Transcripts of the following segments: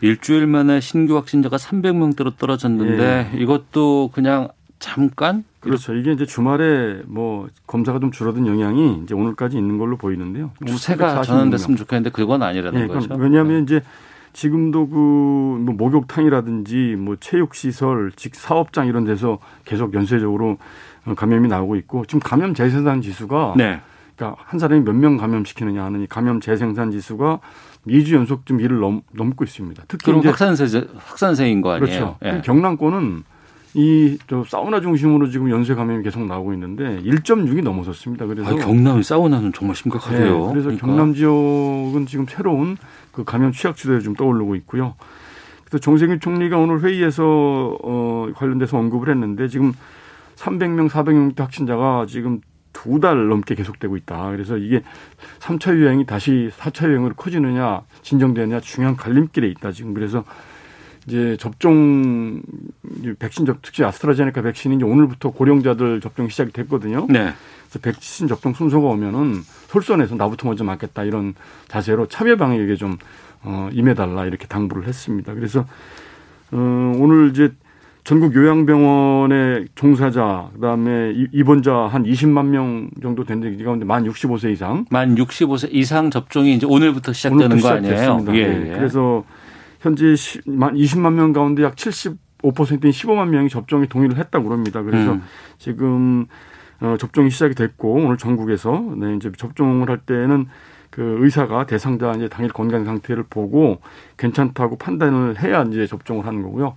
일주일 만에 신규 확진자가 300명대로 떨어졌는데 이것도 그냥 잠깐 그렇죠. 이게 이제 주말에 뭐 검사가 좀 줄어든 영향이 이제 오늘까지 있는 걸로 보이는데요. 두세가 346명. 전환됐으면 좋겠는데 그건 아니라는 예, 거죠. 왜냐하면 이제 지금도 그뭐 목욕탕이라든지 뭐 체육시설, 직 사업장 이런 데서 계속 연쇄적으로 어, 감염이 나오고 있고 지금 감염 재생산 지수가 네. 그러니까 한 사람이 몇 명 감염시키느냐 하는 이 감염 재생산 지수가 2주 연속 좀 이를 넘, 넘고 있습니다. 특히 그럼 확산세 확산세인 거 아니에요? 그렇죠. 예. 경남권은 이 저 사우나 중심으로 지금 연쇄 감염이 계속 나오고 있는데 1.6이 넘어섰습니다. 그래서 아, 경남의 사우나는 정말 심각하대요. 네, 그래서 그러니까. 경남 지역은 지금 새로운 그 감염 취약 지대를 좀 떠오르고 있고요. 그래서 정세균 총리가 오늘 회의에서 어 관련돼서 언급을 했는데 지금 300명, 400명 확진자가 지금 두 달 넘게 계속되고 있다. 그래서 이게 3차 유행이 다시 4차 유행으로 커지느냐, 진정되느냐 중요한 갈림길에 있다. 지금 그래서 이제 접종 백신 접 특히 아스트라제네카 백신이 이제 오늘부터 고령자들 접종이 시작이 됐거든요. 네. 그래서 백신 접종 순서가 오면은 솔선해서 나부터 먼저 맞겠다 이런 자세로 참여 방역에 좀 어, 임해달라 이렇게 당부를 했습니다. 그래서 어, 오늘 이제 전국 요양병원의 종사자 그다음에 이- 입원자 한 20만 명 정도 됐는데 이 가운데 만 65세 이상 만 65세 이상 접종이 이제 오늘부터 시작되는 오늘부터 거 아니에요? 시작됐습니다. 네. 그래서 현재 시- 만 20만 명 가운데 약 75%인 15만 명이 접종에 동의를 했다고 그럽니다. 그래서 음. 지금 어, 접종이 시작이 됐고 오늘 전국에서 네, 이제 접종을 할 때는 그 의사가 대상자 이제 당일 건강 상태를 보고 괜찮다고 판단을 해야 이제 접종을 하는 거고요.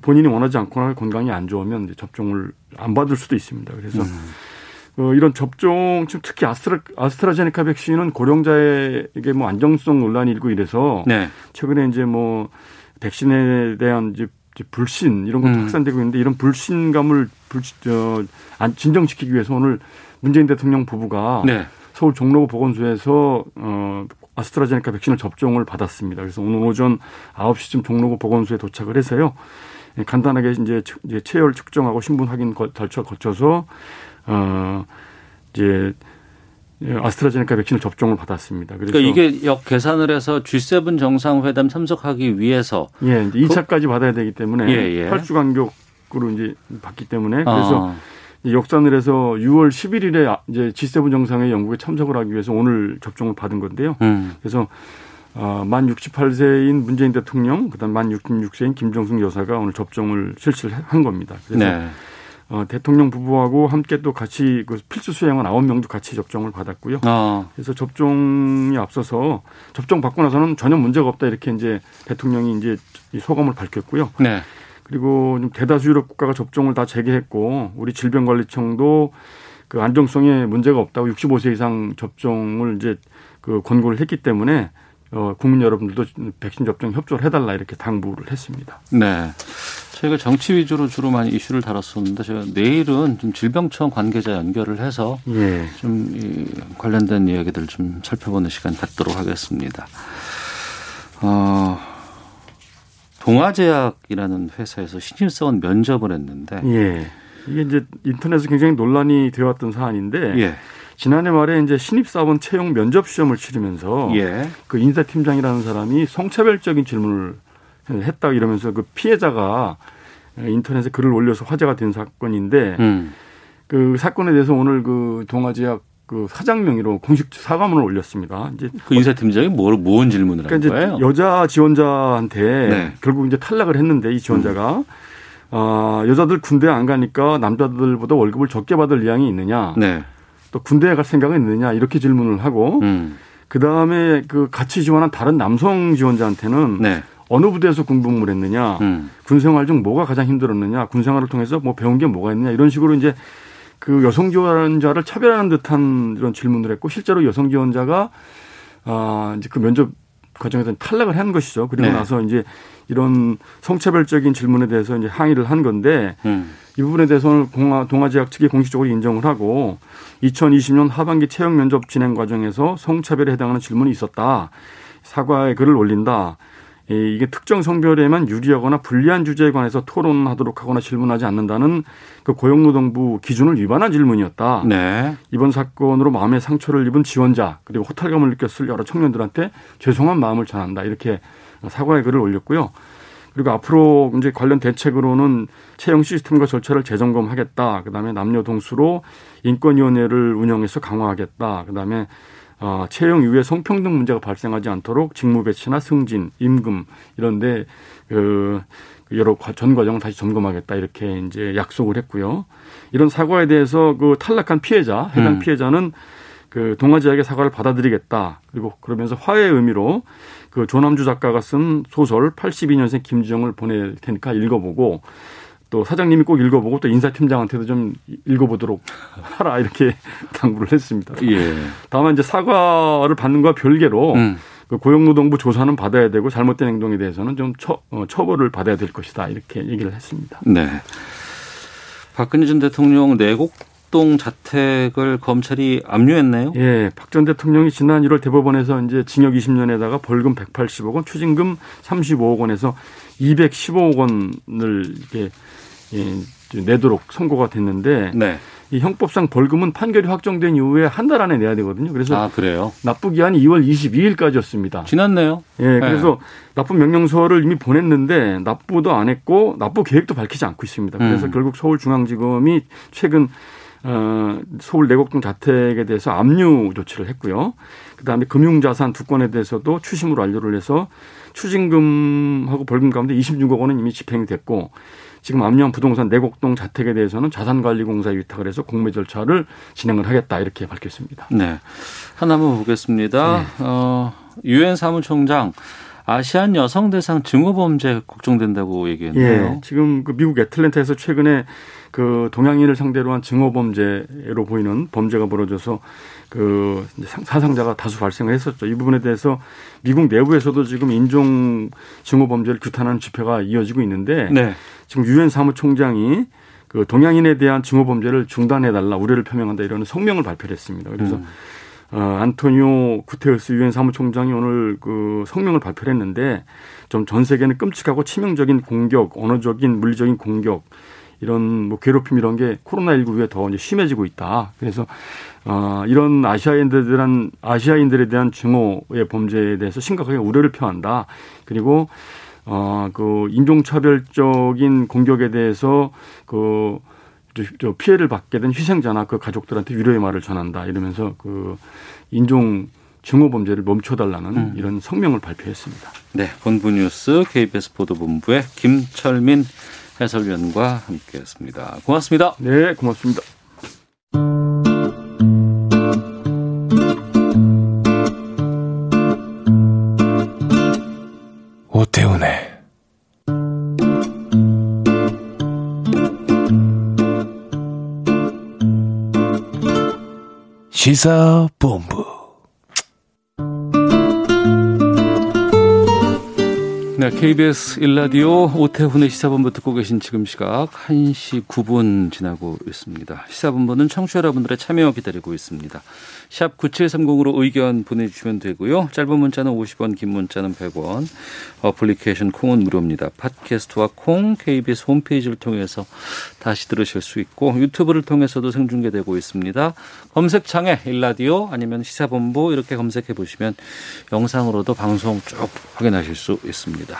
본인이 원하지 않거나 건강이 안 좋으면 이제 접종을 안 받을 수도 있습니다. 그래서 어, 이런 접종, 지금 특히 아스트라, 아스트라제네카 백신은 고령자에게 뭐 안정성 논란이 일고 이래서 네. 최근에 이제 뭐 백신에 대한 이제 불신 이런 것도 음. 확산되고 있는데 이런 불신감을 불, 저, 안- 진정시키기 위해서 오늘 문재인 대통령 부부가 네. 서울 종로구 보건소에서 어 아스트라제네카 백신을 접종을 받았습니다. 그래서 오늘 오전 9시쯤 종로구 보건소에 도착을 해서요. 예, 간단하게 이제 체열 측정하고 신분 확인 거- 절차 거쳐서 어 이제 예, 아스트라제네카 백신을 접종을 받았습니다. 그래서 그러니까 이게 역 계산을 해서 G7 정상회담 참석하기 위해서 예, 이제 2차까지 받아야 되기 때문에 예, 예. 8주 간격으로 이제 받기 때문에 그래서 어, 이제 역산을 해서 6월 11일에 이제 G7 정상회 영국에 참석을 하기 위해서 오늘 접종을 받은 건데요. 음. 그래서 어, 만 68세인 문재인 대통령, 그다음 만 66세인 김정숙 여사가 오늘 접종을 실시를 한 겁니다. 그래서 네. 어, 대통령 부부하고 함께 또 같이 그 필수 수행원 9명도 같이 접종을 받았고요. 어. 그래서 접종이 앞서서 접종 받고 나서는 전혀 문제가 없다 이렇게 이제 대통령이 이제 이 소감을 밝혔고요. 네. 그리고 좀 대다수 유럽 국가가 접종을 다 재개했고 우리 질병관리청도 그 안정성에 문제가 없다고 65세 이상 접종을 이제 그 권고를 했기 때문에 어 국민 여러분들도 백신 접종 협조를 해달라 이렇게 당부를 했습니다. 네. 저희가 정치 위주로 주로 많이 이슈를 다뤘었는데 제가 내일은 좀 질병청 관계자 연결을 해서 예. 좀이 관련된 이야기들 좀 살펴보는 시간 갖도록 하겠습니다. 어, 동아제약이라는 회사에서 신입사원 면접을 했는데 예. 이게 이제 인터넷에 굉장히 논란이 되어왔던 사안인데 예. 지난해 말에 이제 신입사원 채용 면접 시험을 치르면서 예. 그 인사팀장이라는 사람이 성차별적인 질문을 했다 이러면서 그 피해자가 인터넷에 글을 올려서 화제가 된 사건인데 음. 그 사건에 대해서 오늘 그 동아제약 그 사장 명의로 공식 사과문을 올렸습니다. 이제 그 인사팀장이 뭐, 뭔 질문을 한 그러니까 거예요? 이제 여자 지원자한테 네. 결국 이제 탈락을 했는데 이 지원자가 음. 어, 여자들 군대 안 가니까 남자들보다 월급을 적게 받을 의향이 있느냐? 네. 또 군대에 갈 생각은 있느냐? 이렇게 질문을 하고 음. 그 다음에 그 같이 지원한 다른 남성 지원자한테는 네. 어느 부대에서 군복무를 했느냐? 음. 군 생활 중 뭐가 가장 힘들었느냐? 군 생활을 통해서 뭐 배운 게 뭐가 있느냐? 이런 식으로 이제 그 여성 지원자를 차별하는 듯한 이런 질문을 했고 실제로 여성 지원자가 아 이제 그 면접 과정에서 탈락을 한 것이죠. 그리고 네. 나서 이제 이런 성차별적인 질문에 대해서 이제 항의를 한 건데 음. 이 부분에 대해서는 동아, 동아제약 측이 공식적으로 인정을 하고 2020년 하반기 채용 면접 진행 과정에서 성차별에 해당하는 질문이 있었다. 사과의 글을 올린다. 이- 이게 특정 성별에만 유리하거나 불리한 주제에 관해서 토론하도록 하거나 질문하지 않는다는 그 고용노동부 기준을 위반한 질문이었다. 네. 이번 사건으로 마음의 상처를 입은 지원자 그리고 호탈감을 느꼈을 여러 청년들한테 죄송한 마음을 전한다. 이렇게 사과의 글을 올렸고요. 그리고 앞으로 이제 관련 대책으로는 채용 시스템과 절차를 재점검하겠다. 그다음에 남녀 동수로 인권위원회를 운영해서 강화하겠다. 그다음에 어, 채용 이후에 성평등 문제가 발생하지 않도록 직무 배치나 승진, 임금 이런데 그 여러 과- 전 과정을 다시 점검하겠다 이렇게 이제 약속을 했고요. 이런 사과에 대해서 그 탈락한 피해자, 해당 음. 피해자는 그 동아지역의 사과를 받아들이겠다. 그리고 그러면서 화해의 의미로 그 조남주 작가가 쓴 소설 82년생 김지영을 보낼 테니까 읽어보고 또 사장님이 꼭 읽어보고 또 인사팀장한테도 좀 읽어보도록 하라 이렇게 당부를 했습니다. 예. 다만 이제 사과를 받는 거와 별개로 음. 그 고용노동부 조사는 받아야 되고 잘못된 행동에 대해서는 좀 처, 어, 처벌을 받아야 될 것이다 이렇게 얘기를 했습니다. 네. 박근혜 전 대통령 내곡 동 자택을 검찰이 압류했네요. 예, 박 전 대통령이 지난 1월 대법원에서 이제 징역 20년에다가 벌금 180억 원, 추징금 35억 원에서 215억 원을 이렇게 예, 내도록 선고가 됐는데 네. 이 형법상 벌금은 판결이 확정된 이후에 한 달 안에 내야 되거든요. 그래서 아, 그래요? 납부 기한이 2월 22일까지였습니다. 지났네요. 예, 그래서 납부 명령서를 이미 보냈는데 납부도 안 했고 납부 계획도 밝히지 않고 있습니다. 그래서 음. 결국 서울중앙지검이 최근 어, 서울 내곡동 자택에 대해서 압류 조치를 했고요. 그다음에 금융자산 두 건에 대해서도 추심으로 완료를 해서 추징금하고 벌금 가운데 26억 원은 이미 집행이 됐고 지금 압류한 부동산 내곡동 자택에 대해서는 자산관리공사에 위탁을 해서 공매 절차를 진행을 하겠다 이렇게 밝혔습니다. 네. 하나만 보겠습니다. 어, 유엔 사무총장 아시안 여성 대상 증오 범죄 걱정된다고 얘기했네요. 예, 지금 그 미국 애틀랜타에서 최근에 그 동양인을 상대로 한 증오 범죄로 보이는 범죄가 벌어져서 그 사상자가 다수 발생을 했었죠. 이 부분에 대해서 미국 내부에서도 지금 인종 증오 범죄를 규탄하는 집회가 이어지고 있는데 네. 지금 유엔 사무총장이 그 동양인에 대한 증오 범죄를 중단해 달라 우려를 표명한다 이런 성명을 발표를 했습니다. 그래서 음. 어, 안토니오 구테우스 유엔 사무총장이 오늘 그 성명을 발표를 했는데 좀 전 세계는 끔찍하고 치명적인 공격, 언어적인 물리적인 공격 이런 뭐 괴롭힘 이런 게 코로나19 이후에 더 이제 심해지고 있다. 그래서 어, 이런 아시아인들에 대한 아시아인들에 대한 증오의 범죄에 대해서 심각하게 우려를 표한다. 그리고 어, 그 인종차별적인 공격에 대해서 그, 피해를 받게 된 희생자나 그 가족들한테 위로의 말을 전한다. 이러면서 그 인종 증오 범죄를 멈춰달라는 음. 이런 성명을 발표했습니다. 네. 본부 뉴스 KBS 보도본부의 김철민 해설위원과 함께했습니다. 고맙습니다. 네, 고맙습니다. 오태훈의 시사본부 KBS 일라디오 오태훈의 시사본부 듣고 계신 지금 시각 1시 9분 지나고 있습니다. 시사본부는 청취자 여러분들의 참여 기다리고 있습니다. 샵 9730으로 의견 보내주시면 되고요. 짧은 문자는 50원, 긴 문자는 100원. 어플리케이션 콩은 무료입니다. 팟캐스트와 콩, KBS 홈페이지를 통해서 다시 들으실 수 있고 유튜브를 통해서도 생중계되고 있습니다. 검색창에 일라디오 아니면 시사본부 이렇게 검색해 보시면 영상으로도 방송 쭉 확인하실 수 있습니다.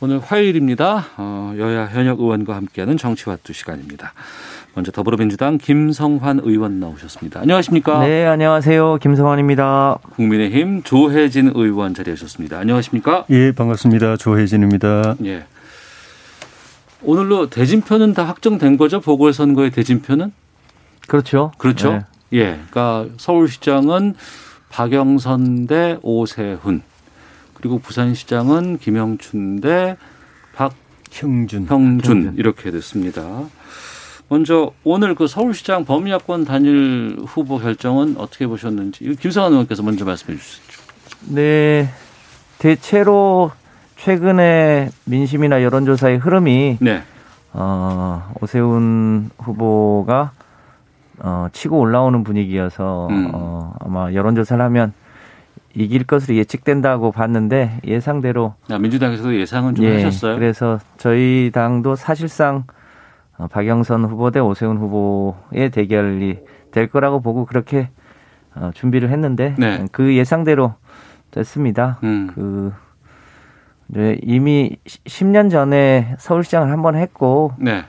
오늘 화요일입니다. 어, 여야 현역 의원과 함께하는 정치와투 시간입니다. 먼저 더불어민주당 김성환 의원 나오셨습니다. 안녕하십니까? 네, 안녕하세요. 김성환입니다. 국민의힘 조혜진 의원 자리하셨습니다. 안녕하십니까? 예, 반갑습니다. 조혜진입니다. 예. 오늘로 대진표는 다 확정된 거죠? 보궐선거의 대진표는? 그렇죠. 그렇죠. 네. 예. 그러니까 서울시장은 박영선 대 오세훈 그리고 부산시장은 김영춘 대 형준. 박형준 이렇게 됐습니다. 먼저 오늘 그 서울시장 범야권 단일 후보 결정은 어떻게 보셨는지 김성환 의원께서 먼저 말씀해 주시죠. 네. 대체로 최근에 민심이나 여론조사의 흐름이 네. 어, 오세훈 후보가 어, 치고 올라오는 분위기여서 음. 어, 아마 여론조사를 하면 이길 것으로 예측된다고 봤는데 예상대로 아, 민주당에서도 예상은 좀 예, 하셨어요. 그래서 저희 당도 사실상 어, 박영선 후보 대 오세훈 후보의 대결이 될 거라고 보고 그렇게 어, 준비를 했는데 네. 그 예상대로 됐습니다. 음. 그 이제 이미 10년 전에 서울시장을 한 번 했고 네.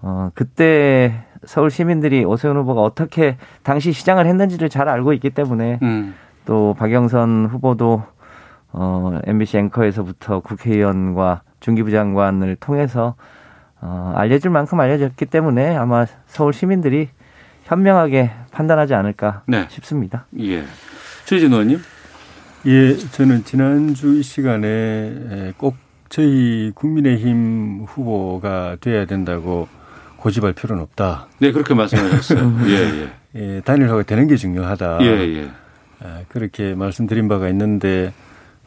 어, 그때 서울 시민들이 오세훈 후보가 어떻게 당시 시장을 했는지를 잘 알고 있기 때문에 음. 또 박영선 후보도 어, MBC 앵커에서부터 국회의원과 중기부 장관을 통해서 어, 알려줄 만큼 알려졌기 때문에 아마 서울 시민들이 현명하게 판단하지 않을까 네. 싶습니다. 예. 최진 의원님. 예, 저는 지난주 이 시간에 꼭 저희 국민의힘 후보가 돼야 된다고 고집할 필요는 없다. 네, 그렇게 말씀하셨어요. 예, 예. 예, 단일화가 되는 게 중요하다. 예, 예. 아, 그렇게 말씀드린 바가 있는데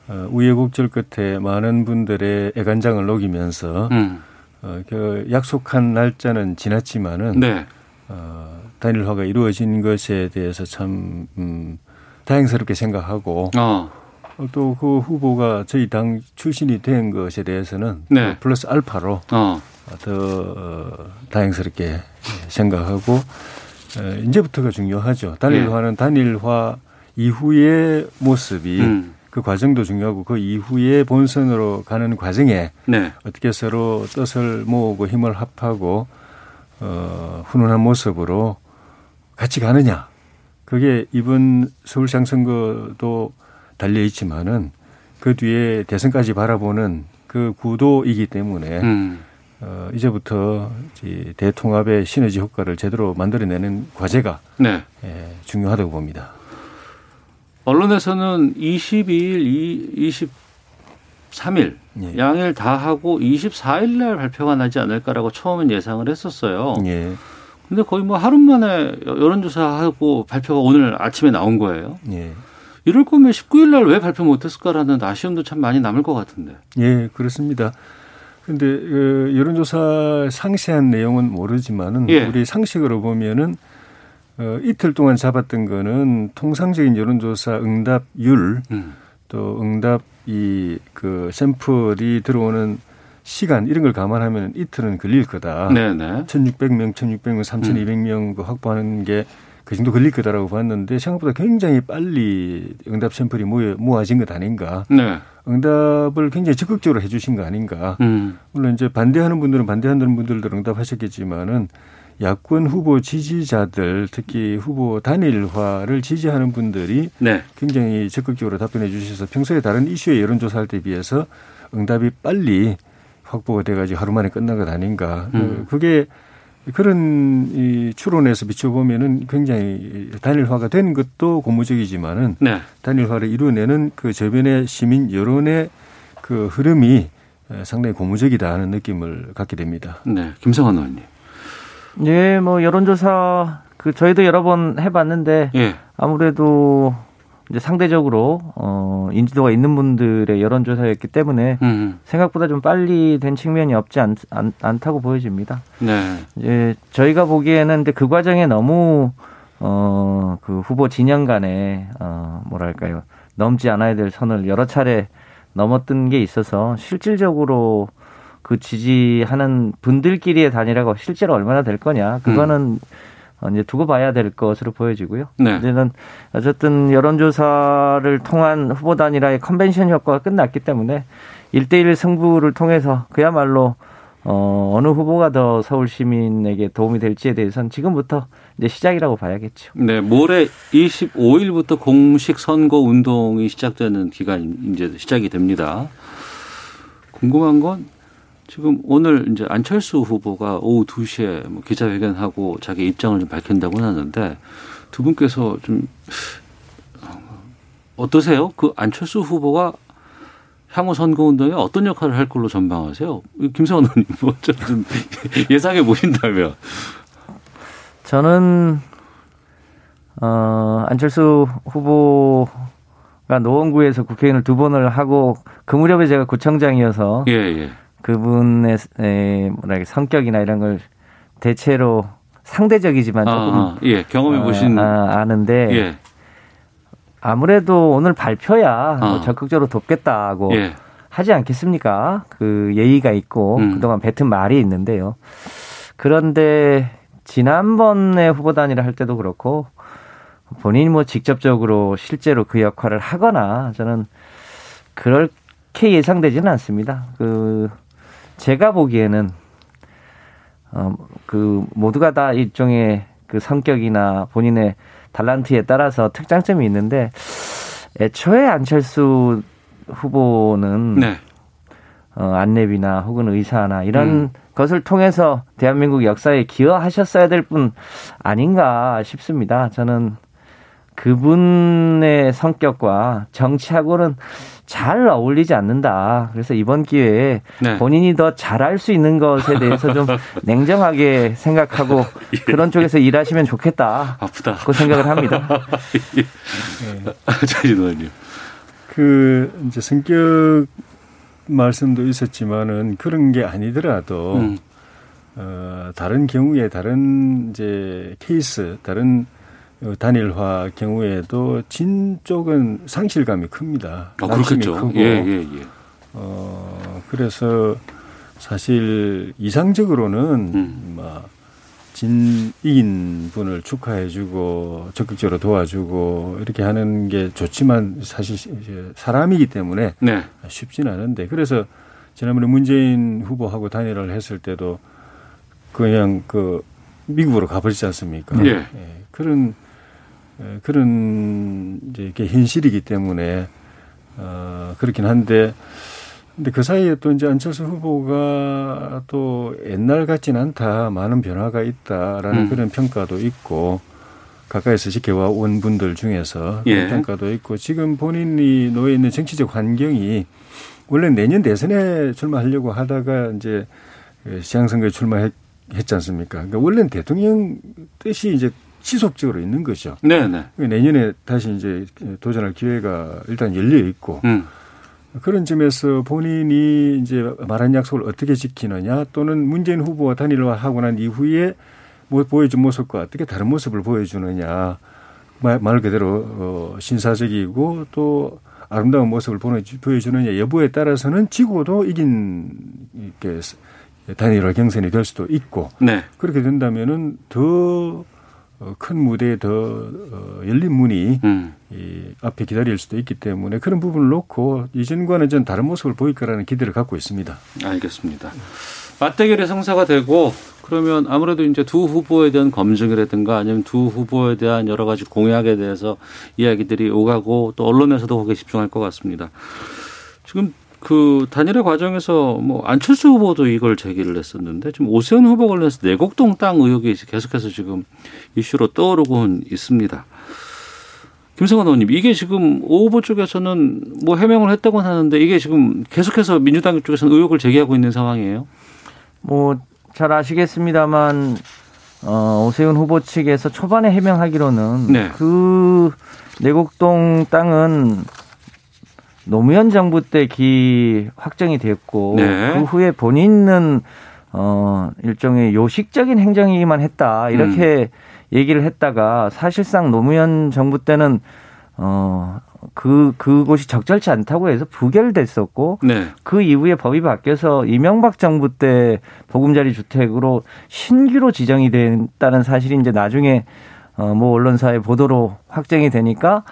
어, 우여곡절 끝에 많은 분들의 애간장을 녹이면서 음. 어, 그 약속한 날짜는 지났지만은 네. 어, 단일화가 이루어진 것에 대해서 참 음, 다행스럽게 생각하고 어. 또그 후보가 저희 당 출신이 된 것에 대해서는 네. 또 플러스 알파로 어. 더 어, 다행스럽게 생각하고 어, 이제부터가 중요하죠. 단일화는 단일화 이후의 모습이 네. 음. 그 과정도 중요하고 그 이후에 본선으로 가는 과정에 네. 어떻게 서로 뜻을 모으고 힘을 합하고 어, 훈훈한 모습으로 같이 가느냐. 그게 이번 서울시장 선거도 달려 있지만은 그 뒤에 대선까지 바라보는 그 구도이기 때문에 음. 어, 이제부터 이 대통합의 시너지 효과를 제대로 만들어내는 과제가 네. 예, 중요하다고 봅니다. 언론에서는 22일, 23일 예. 양일 다 하고 24일 날 발표가 나지 않을까라고 처음엔 예상을 했었어요. 예, 근데 거의 뭐 하루 만에 여론조사하고 발표가 오늘 아침에 나온 거예요. 예, 이럴 거면 19일 날 왜 발표 못했을까라는 아쉬움도 참 많이 남을 것 같은데. 예, 그렇습니다. 근데 그 여론조사 상세한 내용은 모르지만은 예. 우리 상식으로 보면은 어, 이틀 동안 잡았던 거는 통상적인 여론조사 응답률 음. 또 응답 이 그 샘플이 들어오는 시간 이런 걸 감안하면 이틀은 걸릴 거다. 네네. 1,600명, 1,600명, 3,200명 그 확보하는 게 그 정도 걸릴 거다라고 봤는데 생각보다 굉장히 빨리 응답 샘플이 모여, 모아진 것 아닌가. 네. 응답을 굉장히 적극적으로 해주신 거 아닌가. 음. 물론 이제 반대하는 분들은 반대하는 분들도 응답하셨겠지만은 야권 후보 지지자들 특히 후보 단일화를 지지하는 분들이 네. 굉장히 적극적으로 답변해 주셔서 평소에 다른 이슈의 여론조사할 때 비해서 응답이 빨리 확보가 돼가지고 하루 만에 끝난 것 아닌가. 음. 어, 그게 그런 이 추론에서 비춰보면은 굉장히 단일화가 된 것도 고무적이지만은 네. 단일화를 이루어내는 그 저변의 시민 여론의 그 흐름이 상당히 고무적이다 하는 느낌을 갖게 됩니다. 네. 김성환 의원님. 예, 뭐 여론조사 그 저희도 여러 번 해봤는데 예. 아무래도 이제 상대적으로 어 인지도가 있는 분들의 여론조사였기 때문에 음. 생각보다 좀 빨리 된 측면이 없지 않, 않, 않 다고 보여집니다. 네. 이제 저희가 보기에는 근데 그 과정에 너무 어 그 후보 진영 간에 어 뭐랄까요 넘지 않아야 될 선을 여러 차례 넘었던 게 있어서 실질적으로 그 지지하는 분들끼리의 단일화가 실제로 얼마나 될 거냐 그거는 어, 이제 두고 봐야 될 것으로 보여지고요. 네. 이제는 어쨌든 여론조사를 통한 후보 단일화의 컨벤션 효과가 끝났기 때문에 1대1 승부를 통해서 그야말로 어, 어느 후보가 더 서울 시민에게 도움이 될지에 대해서는 지금부터 이제 시작이라고 봐야겠죠. 네, 모레 25일부터 공식 선거 운동이 시작되는 기간 이제 시작이 됩니다. 궁금한 건 지금 오늘 이제 안철수 후보가 오후 2시에 뭐 기자회견하고 자기 입장을 좀 밝힌다고 하는데 두 분께서 좀 어떠세요? 그 안철수 후보가 향후 선거운동에 어떤 역할을 할 걸로 전망하세요? 김성원 의원님 뭐좀 예상해 보신다면. 저는 어 안철수 후보가 노원구에서 국회의원을 두 번을 하고 그 무렵에 제가 구청장이어서 예, 예. 그분의 에, 뭐랄까 성격이나 이런 걸 대체로 상대적이지만 조금 아, 아, 예, 경험해 보신 아, 아는데 예. 아무래도 오늘 발표야 뭐 어. 적극적으로 돕겠다고 예. 하지 않겠습니까? 그 예의가 있고 음. 그동안 뱉은 말이 있는데요. 그런데 지난번에 후보 단일화 할 때도 그렇고 본인이 뭐 직접적으로 실제로 그 역할을 하거나 저는 그렇게 예상되지는 않습니다. 그 제가 보기에는 어 그 모두가 다 일종의 그 성격이나 본인의 달란트에 따라서 특장점이 있는데 애초에 안철수 후보는 네. 어, 안내비나 혹은 의사나 이런 음. 것을 통해서 대한민국 역사에 기여하셨어야 될분 아닌가 싶습니다. 저는 그분의 성격과 정치하고는 잘 어울리지 않는다. 그래서 이번 기회에 네. 본인이 더 잘할 수 있는 것에 대해서 좀 냉정하게 생각하고 예. 그런 쪽에서 일하시면 좋겠다. 아프다. 그 생각을 합니다. 의원님. 그 이제 성격 말씀도 있었지만은 그런 게 아니더라도 음. 어, 다른 경우에 다른 이제 케이스 다른 어, 단일화 경우에도 진 쪽은 상실감이 큽니다. 아, 그렇겠죠. 크고 예, 예, 예. 어, 그래서 사실 이상적으로는 음. 막 진 이긴 분을 축하해주고 적극적으로 도와주고 이렇게 하는 게 좋지만 사실 이제 사람이기 때문에 네. 쉽진 않은데 그래서 지난번에 문재인 후보하고 단일화를 했을 때도 그냥 그 미국으로 가버리지 않습니까? 예. 그런 에, 그런 이제 이게 현실이기 때문에 어 그렇긴 한데 근데 그 사이에 또 이제 안철수 후보가 또 옛날 같진 않다 많은 변화가 있다라는 음. 그런 평가도 있고 가까이서 지켜온 분들 중에서 예. 평가도 있고 지금 본인이 놓여 있는 정치적 환경이 원래 내년 대선에 출마하려고 하다가 이제 시장선거에 출마했지 않습니까? 그러니까 원래는 대통령 뜻이 이제 지속적으로 있는 거죠. 네, 네. 내년에 다시 이제 도전할 기회가 일단 열려 있고 음. 그런 점에서 본인이 이제 말한 약속을 어떻게 지키느냐 또는 문재인 후보와 단일화하고 난 이후에 뭐 보여준 모습과 어떻게 다른 모습을 보여주느냐 말, 말 그대로 어, 신사적이고 또 아름다운 모습을 보여주- 보여주느냐 여부에 따라서는 지고도 이긴 이렇게 단일화 경선이 될 수도 있고 네. 그렇게 된다면은 더 어, 큰 무대에 더 어, 열린 문이 음. 이 앞에 기다릴 수도 있기 때문에 그런 부분을 놓고 이전과는 전 다른 모습을 보일 거라는 기대를 갖고 있습니다. 알겠습니다. 맞대결의 성사가 되고 그러면 아무래도 이제 두 후보에 대한 검증이라든가 아니면 두 후보에 대한 여러 가지 공약에 대해서 이야기들이 오가고 또 언론에서도 거기에 집중할 것 같습니다. 지금 그 단일화 과정에서 뭐 안철수 후보도 이걸 제기를 했었는데 지금 오세훈 후보 관련해서 내곡동 땅 의혹이 계속해서 지금 이슈로 떠오르고 있습니다. 김성환 의원님, 이게 지금 오 후보 쪽에서는 뭐 해명을 했다고는 하는데 이게 지금 계속해서 민주당 쪽에서는 의혹을 제기하고 있는 상황이에요. 뭐 잘 아시겠습니다만 어, 오세훈 후보 측에서 초반에 해명하기로는 네. 그 내곡동 땅은 노무현 정부 때 기 확정이 됐고 네. 그 후에 본인은 어 일종의 요식적인 행정이기만 했다 이렇게 음. 얘기를 했다가 사실상 노무현 정부 때는 어 그 그곳이 적절치 않다고 해서 부결됐었고 네. 그 이후에 법이 바뀌어서 이명박 정부 때 보금자리 주택으로 신규로 지정이 됐다는 사실이 이제 나중에 어뭐 언론사의 보도로 확정이 되니까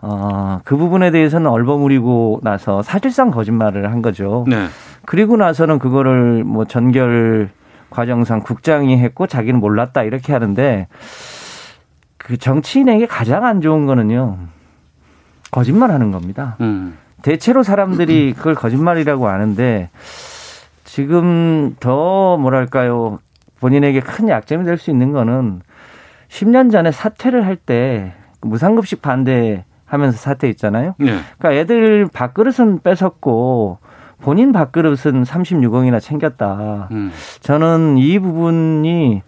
어 그 부분에 대해서는 얼버무리고 나서 사실상 거짓말을 한 거죠. 네. 그리고 나서는 그거를 뭐 전결 과정상 국장이 했고 자기는 몰랐다 이렇게 하는데 그 정치인에게 가장 안 좋은 거는요. 거짓말 하는 겁니다. 음. 대체로 사람들이 그걸 거짓말이라고 아는데 지금 더 뭐랄까요. 본인에게 큰 약점이 될 수 있는 거는 10년 전에 사퇴를 할 때 무상급식 반대 하면서 사퇴 있잖아요. 네. 그러니까 애들 밥그릇은 뺏었고 본인 밥그릇은 36억이나 챙겼다. 음. 저는 이 부분이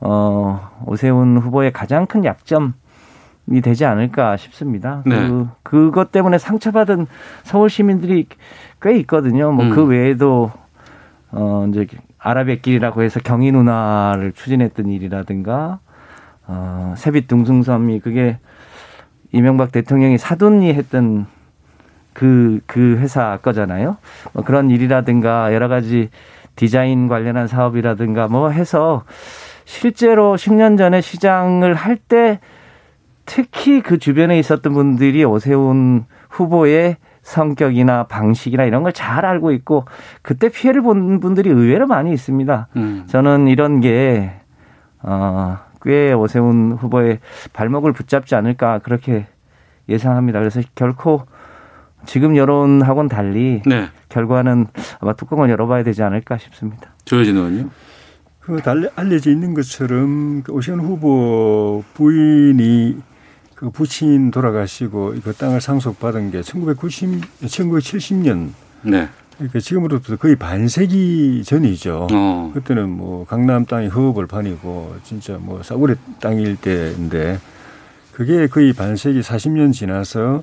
어 오세훈 후보의 가장 큰 약점 이 되지 않을까 싶습니다. 네. 그 그것 때문에 상처받은 서울 시민들이 꽤 있거든요. 뭐그 음. 외에도 어 이제 아라뱃길이라고 해서 경인 운하를 추진했던 일이라든가 어 세빛 둥승섬이 그게 이명박 대통령이 사돈이 했던 그, 그 회사 거잖아요. 뭐 그런 일이라든가 여러 가지 디자인 관련한 사업이라든가 뭐 해서 실제로 10년 전에 시장을 할 때 특히 그 주변에 있었던 분들이 오세훈 후보의 성격이나 방식이나 이런 걸 잘 알고 있고 그때 피해를 본 분들이 의외로 많이 있습니다. 음. 저는 이런 게, 어, 꽤 오세훈 후보의 발목을 붙잡지 않을까 그렇게 예상합니다. 그래서 결코 지금 여론하고는 달리 네. 결과는 아마 뚜껑을 열어봐야 되지 않을까 싶습니다. 조혜진 의원요. 그 달리 알려져 있는 것처럼 그 오시훈 후보 부인이 그 부친 돌아가시고 그 땅을 상속받은 게 1990, 1970년 네. 그러니까 지금으로부터 거의 반세기 전이죠. 어. 그때는 뭐 강남 땅이 허업을 판이고 진짜 뭐 싸구려 땅일 때인데 그게 거의 반세기 40년 지나서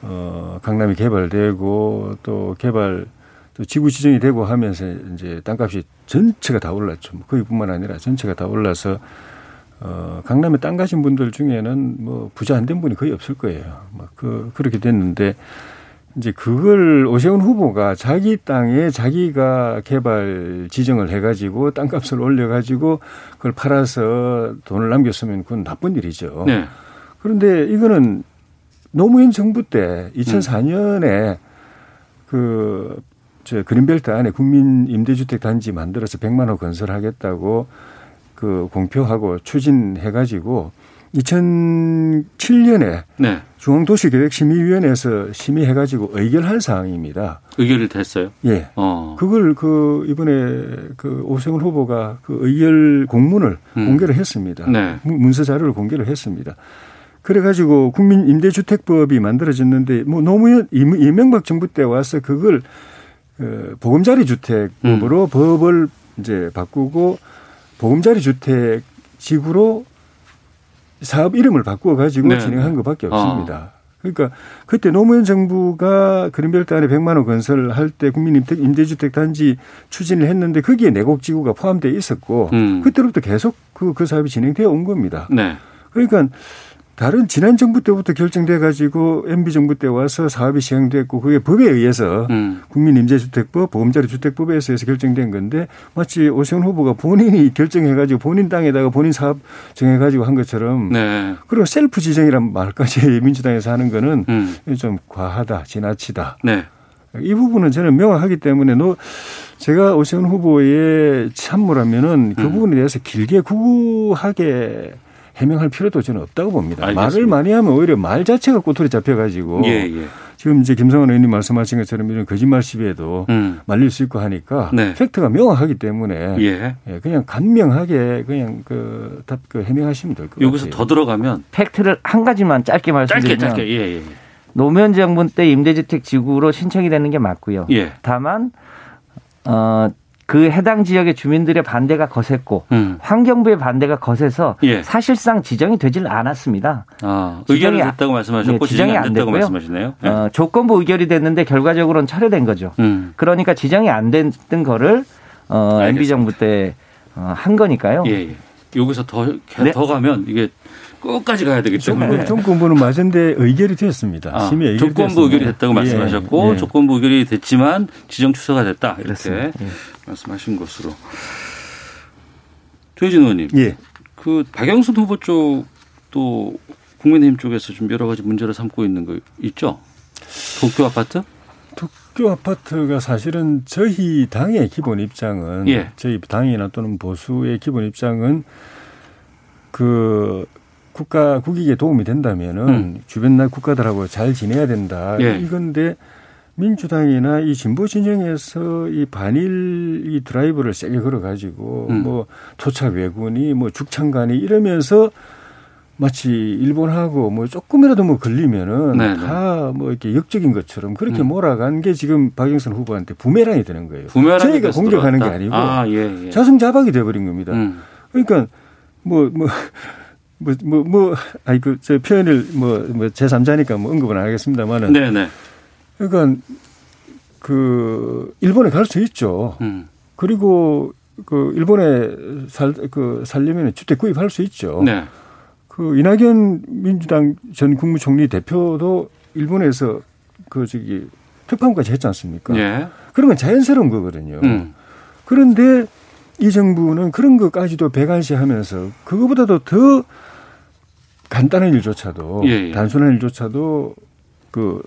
어 강남이 개발되고 또 개발 또 지구 지정이 되고 하면서 이제 땅값이 전체가 다 올랐죠. 뭐 거기뿐만 아니라 전체가 다 올라서 어 강남에 땅 가진 분들 중에는 뭐 부자 안 된 분이 거의 없을 거예요. 막 그 그렇게 됐는데 이제 그걸 오세훈 후보가 자기 땅에 자기가 개발 지정을 해가지고 땅값을 올려가지고 그걸 팔아서 돈을 남겼으면 그건 나쁜 일이죠. 네. 그런데 이거는 노무현 정부 때 2004년에 그, 저, 그린벨트 안에 국민 임대주택 단지 만들어서 100만 호 건설하겠다고 그 공표하고 추진해가지고 2007년에 네. 중앙도시계획심의위원회에서 심의해가지고 의결할 사항입니다. 의결을 됐어요. 예. 어. 그걸 그 이번에 그 오세훈 후보가 그 의결 공문을 음. 공개를 했습니다. 네. 문- 문서 자료를 공개를 했습니다. 그래가지고 국민 임대주택법이 만들어졌는데 뭐 노무현 임- 이명박 정부 때 와서 그걸 어, 보금자리 주택법으로 법을 이제 바꾸고 보금자리 주택 지구로 사업 이름을 바꾸어 가지고 네. 진행한 것밖에 어. 없습니다. 그러니까 그때 노무현 정부가 그린벨트 안에 100만 원 건설할 때 국민 임대- 임대주택 단지 추진을 했는데 거기에 내곡지구가 포함되어 있었고 음. 그때부터 계속 그, 그 사업이 진행되어 온 겁니다. 네. 그러니까 다른 지난 정부 때부터 결정돼 가지고 MB 정부 때 와서 사업이 시행됐고 그게 법에 의해서 음. 국민 임대주택법, 보험자리 주택법에서 해서 결정된 건데 마치 오세훈 후보가 본인이 결정해 가지고 본인 땅에다가 본인 사업 정해 가지고 한 것처럼 네. 그리고 셀프 지정이란 말까지 민주당에서 하는 거는 음. 좀 과하다, 지나치다. 네. 이 부분은 저는 명확하기 때문에 너 제가 오세훈 후보의 참모라면은 그 음. 부분에 대해서 길게 구구하게 해명할 필요도 저는 없다고 봅니다. 알겠습니다. 말을 많이 하면 오히려 말 자체가 꼬투리 잡혀가지고 예, 예. 지금 이제 김성원 의원님 말씀하신 것처럼 이런 거짓말 시비에도 음. 말릴 수 있고 하니까 네. 팩트가 명확하기 때문에 예. 예, 그냥 간명하게 그냥 그, 답, 그 해명하시면 될 것 같아요. 여기서 더 들어가면 팩트를 한 가지만 짧게 짧게 말씀드리면 짧게 예, 예. 노무현 정부 때 임대주택 지구로 신청이 되는 게 맞고요. 예. 다만 어, 그 해당 지역의 주민들의 반대가 거셌고 음. 환경부의 반대가 거세서 예. 사실상 지정이 되질 않았습니다. 아, 안- 됐다고 말씀하셨고 네, 지정이 안 안 됐다고 됐고요. 말씀하시네요. 예. 어, 조건부 의결이 됐는데 결과적으로는 철회된 거죠. 음. 그러니까 지정이 안 됐던 거를 어, 알겠습니다. MB 정부 때 어, 한 거니까요. 예, 예. 여기서 더, 네. 더 가면 이게 끝까지 가야 되기 때문에. 조건, 조건부는 맞은데 의결이 됐습니다. 아, 심의 의결이 조건부 됐습니다. 의결이 됐다고 예, 말씀하셨고 예. 조건부 의결이 됐지만 지정 취소가 됐다 이렇게. 예. 말씀하신 것으로 조혜진 의원님 예. 그 박영순 후보 쪽도 국민의힘 쪽에서 좀 여러 가지 문제를 삼고 있는 거 있죠? 도쿄 아파트? 도쿄 아파트가 사실은 저희 당의 기본 입장은 예. 저희 당이나 또는 보수의 기본 입장은 그 국가 국익에 도움이 된다면은 음. 주변 나 국가들하고 잘 지내야 된다. 예. 이건데 민주당이나 이 진보 진영에서 이 반일 이 드라이브를 세게 걸어 가지고 음. 뭐 토착 외군이 뭐 죽창간이 이러면서 마치 일본하고 뭐 조금이라도 뭐 걸리면은 네, 네. 다뭐 이렇게 역적인 것처럼 그렇게 음. 몰아간 게 지금 박영선 후보한테 부메랑이 되는 거예요. 부메랑이 저희가 공격하는 게 들어왔다. 아니고 아, 예, 예. 자승자박이 돼버린 겁니다. 음. 그러니까 뭐뭐 뭐 뭐 뭐 아니 그 저 표현을 뭐 뭐 제3자니까 뭐 언급은 안 하겠습니다만은 네, 네. 그러니까 그 일본에 갈수 있죠. 음. 그리고 그 일본에 살 그 살려면 주택 구입할 수 있죠. 네. 그 이낙연 민주당 전 국무총리 대표도 일본에서 그 저기 특파원까지 했지 않습니까? 예. 그런 건 자연스러운 거거든요. 음. 그런데 이 정부는 그런 것까지도 배관시 하면서 그거보다도 더 간단한 일조차도 예, 예. 단순한 일조차도 그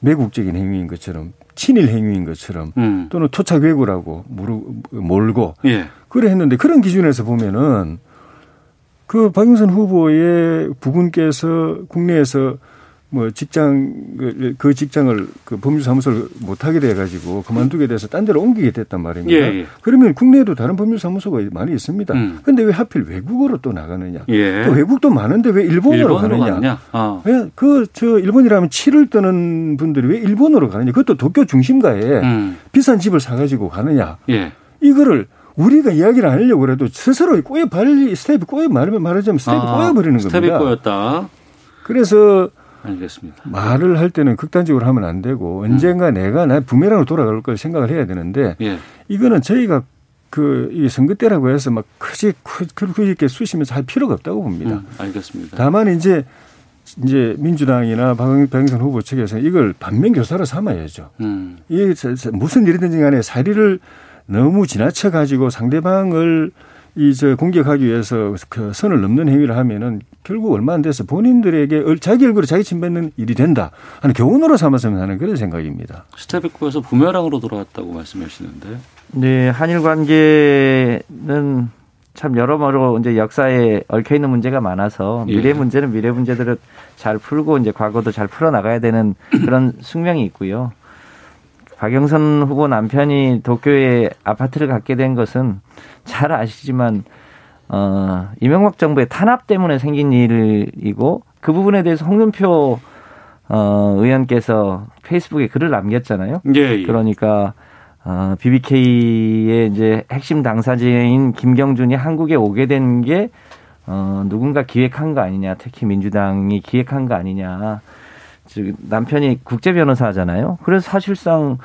매국적인 행위인 것처럼 친일 행위인 것처럼 음. 또는 토착 외구라고 모르, 몰고 예. 그래 했는데 그런 기준에서 보면은 그 박영선 후보의 부군께서 국내에서 뭐 직장 그- 그 직장을 그 법률사무소를 못 하게 돼 가지고 그만두게 돼서 딴 데로 옮기게 됐단 말입니다. 예, 예. 그러면 국내에도 다른 법률사무소가 많이 있습니다. 음. 근데 왜 하필 외국으로 또 나가느냐? 예. 또 외국도 많은데 왜 일본으로, 일본으로 가느냐? 아. 왜그저 일본이라면 치를 뜨는 분들이 왜 일본으로 가느냐? 그것도 도쿄 중심가에 음. 비싼 집을 사 가지고 가느냐? 예. 이거를 우리가 이야기를 안 하려고 그래도 스스로 꼬여 발리 스텝이 꼬여 말하면 말하자면 스텝이 아, 꼬여 버리는 스텝이 겁니다. 꼬였다. 그래서 알겠습니다. 말을 할 때는 극단적으로 하면 안 되고 언젠가 내가 나 부메랑으로 돌아갈 걸 생각을 해야 되는데 예. 이거는 저희가 그이 선거 때라고 해서 막 크지 그렇게 이렇게 쑤시면서 할 필요가 없다고 봅니다. 음, 알겠습니다. 다만 이제 이제 민주당이나 박- 박영선 후보 측에서 이걸 반면 교사로 삼아야죠. 음. 이게 무슨 일이든지 간에 사리를 너무 지나쳐 가지고 상대방을 이저 공격하기 위해서 그 선을 넘는 행위를 하면은 결국 얼마 안 돼서 본인들에게 얼- 자기 얼굴에 자기 침 뱉는 일이 된다 하는 교훈으로 삼았으면 하는 그런 생각입니다. 스텝이 꼬여서 부메랑으로 돌아왔다고 말씀하시는데. 네, 한일 관계는 참 여러모로 이제 역사에 얽혀 있는 문제가 많아서 예. 미래 문제는 미래 문제대로 잘 풀고 이제 과거도 잘 풀어 나가야 되는 그런 숙명이 있고요. 박영선 후보 남편이 도쿄에 아파트를 갖게 된 것은 잘 아시지만 어 이명박 정부의 탄압 때문에 생긴 일이고 그 부분에 대해서 홍준표 어 의원께서 페이스북에 글을 남겼잖아요. 예, 예. 그러니까 어, BBK의 이제 핵심 당사자인 김경준이 한국에 오게 된 게 어, 누군가 기획한 거 아니냐, 특히 민주당이 기획한 거 아니냐. 즉 남편이 국제 변호사잖아요. 그래서 사실상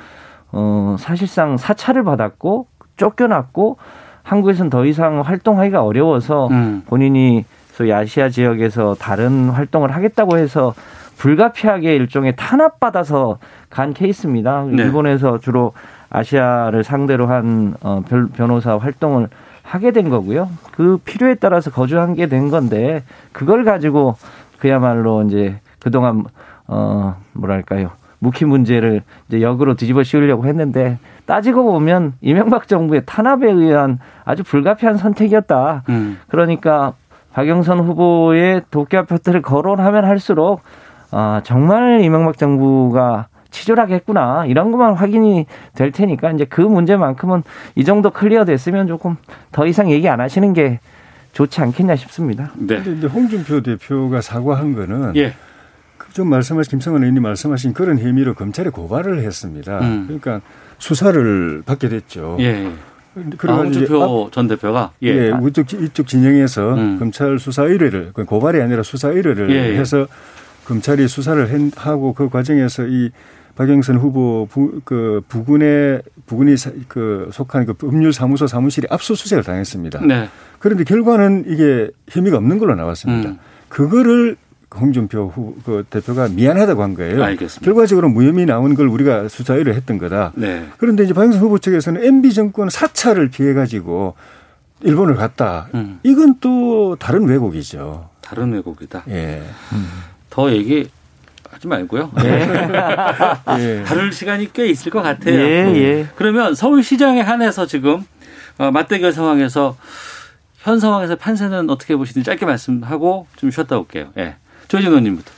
어, 사실상 사찰을 받았고 쫓겨났고 한국에서는 더 이상 활동하기가 어려워서 음. 본인이 소위 아시아 지역에서 다른 활동을 하겠다고 해서 불가피하게 일종의 탄압받아서 간 케이스입니다. 네. 일본에서 주로 아시아를 상대로 한 어, 변- 변호사 활동을 하게 된 거고요. 그 필요에 따라서 거주한 게 된 건데 그걸 가지고 그야말로 이제 그동안 어 뭐랄까요 묵히 문제를 이제 역으로 뒤집어 씌우려고 했는데 따지고 보면 이명박 정부의 탄압에 의한 아주 불가피한 선택이었다. 음. 그러니까 박영선 후보의 도쿄 아파트를 거론하면 할수록 아, 정말 이명박 정부가 치졸하게 했구나 이런 것만 확인이 될 테니까 이제 그 문제만큼은 이 정도 클리어 됐으면 조금 더 이상 얘기 안 하시는 게 좋지 않겠냐 싶습니다. 네. 근데 이제 홍준표 대표가 사과한 거는 예. 그좀 말씀하신 김성원 의원님 말씀하신 그런 혐의로 검찰에 고발을 했습니다. 음. 그러니까 수사를 받게 됐죠. 예. 아, 그래가지고 이제 홍준표 전 대표가 예. 예, 이쪽, 이쪽 진영에서 음. 검찰 수사 의뢰를, 그 고발이 아니라 수사 의뢰를 예, 예. 해서 검찰이 수사를 한- 하고 그 과정에서 이 박영선 후보 부, 그 부군의 부군이 사- 그 속한 그 법률사무소 사무실이 압수수색을 당했습니다. 네. 그런데 결과는 이게 혐의가 없는 걸로 나왔습니다. 음. 그거를 홍준표 후, 그 대표가 미안하다고 한 거예요. 알겠습니다. 결과적으로 무혐의 나온 걸 우리가 수사 의뢰 했던 거다. 네. 그런데 이제 박영선 후보 측에서는 MB 정권 사찰을 피해 가지고 일본을 갔다. 음. 이건 또 다른 왜곡이죠. 다른 왜곡이다. 예. 더 얘기 하지 말고요. 예. 다룰 시간이 꽤 있을 것 같아요. 예, 예. 그러면 서울시장에 한해서 지금 어, 맞대결 상황에서 현 상황에서 판세는 어떻게 보시는지 짧게 말씀하고 좀 쉬었다 올게요. 예. 조진 의원님부터.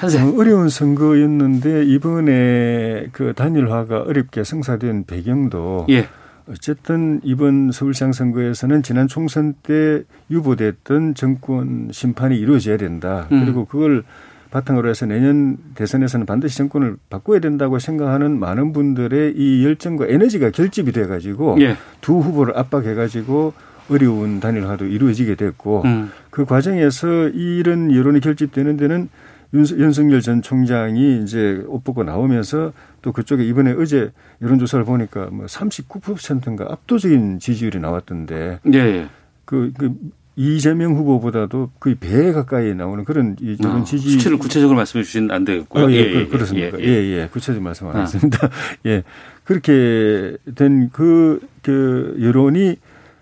어, 어려운 선거였는데 이번에 그 단일화가 어렵게 성사된 배경도 예. 어쨌든 이번 서울시장 선거에서는 지난 총선 때 유보됐던 정권 심판이 이루어져야 된다. 음. 그리고 그걸 바탕으로 해서 내년 대선에서는 반드시 정권을 바꿔야 된다고 생각하는 많은 분들의 이 열정과 에너지가 결집이 돼 가지고 예. 두 후보를 압박해 가지고 어려운 단일화도 이루어지게 됐고 음. 그 과정에서 이런 여론이 결집되는 데는 윤- 윤석열 전 총장이 이제 옷 벗고 나오면서 또 그쪽에 이번에 어제 여론조사를 보니까 뭐 39%인가 압도적인 지지율이 나왔던데 예, 예. 그, 그 이재명 후보보다도 거의 배 가까이 나오는 그런 이 여론 어, 지지 수치를 구체적으로 말씀해 주시면 안 되겠고요. 어, 예, 그- 그렇습니까? 예, 예. 구체적인 말씀 안 아. 했습니다. 예. 그렇게 된 그, 그 여론이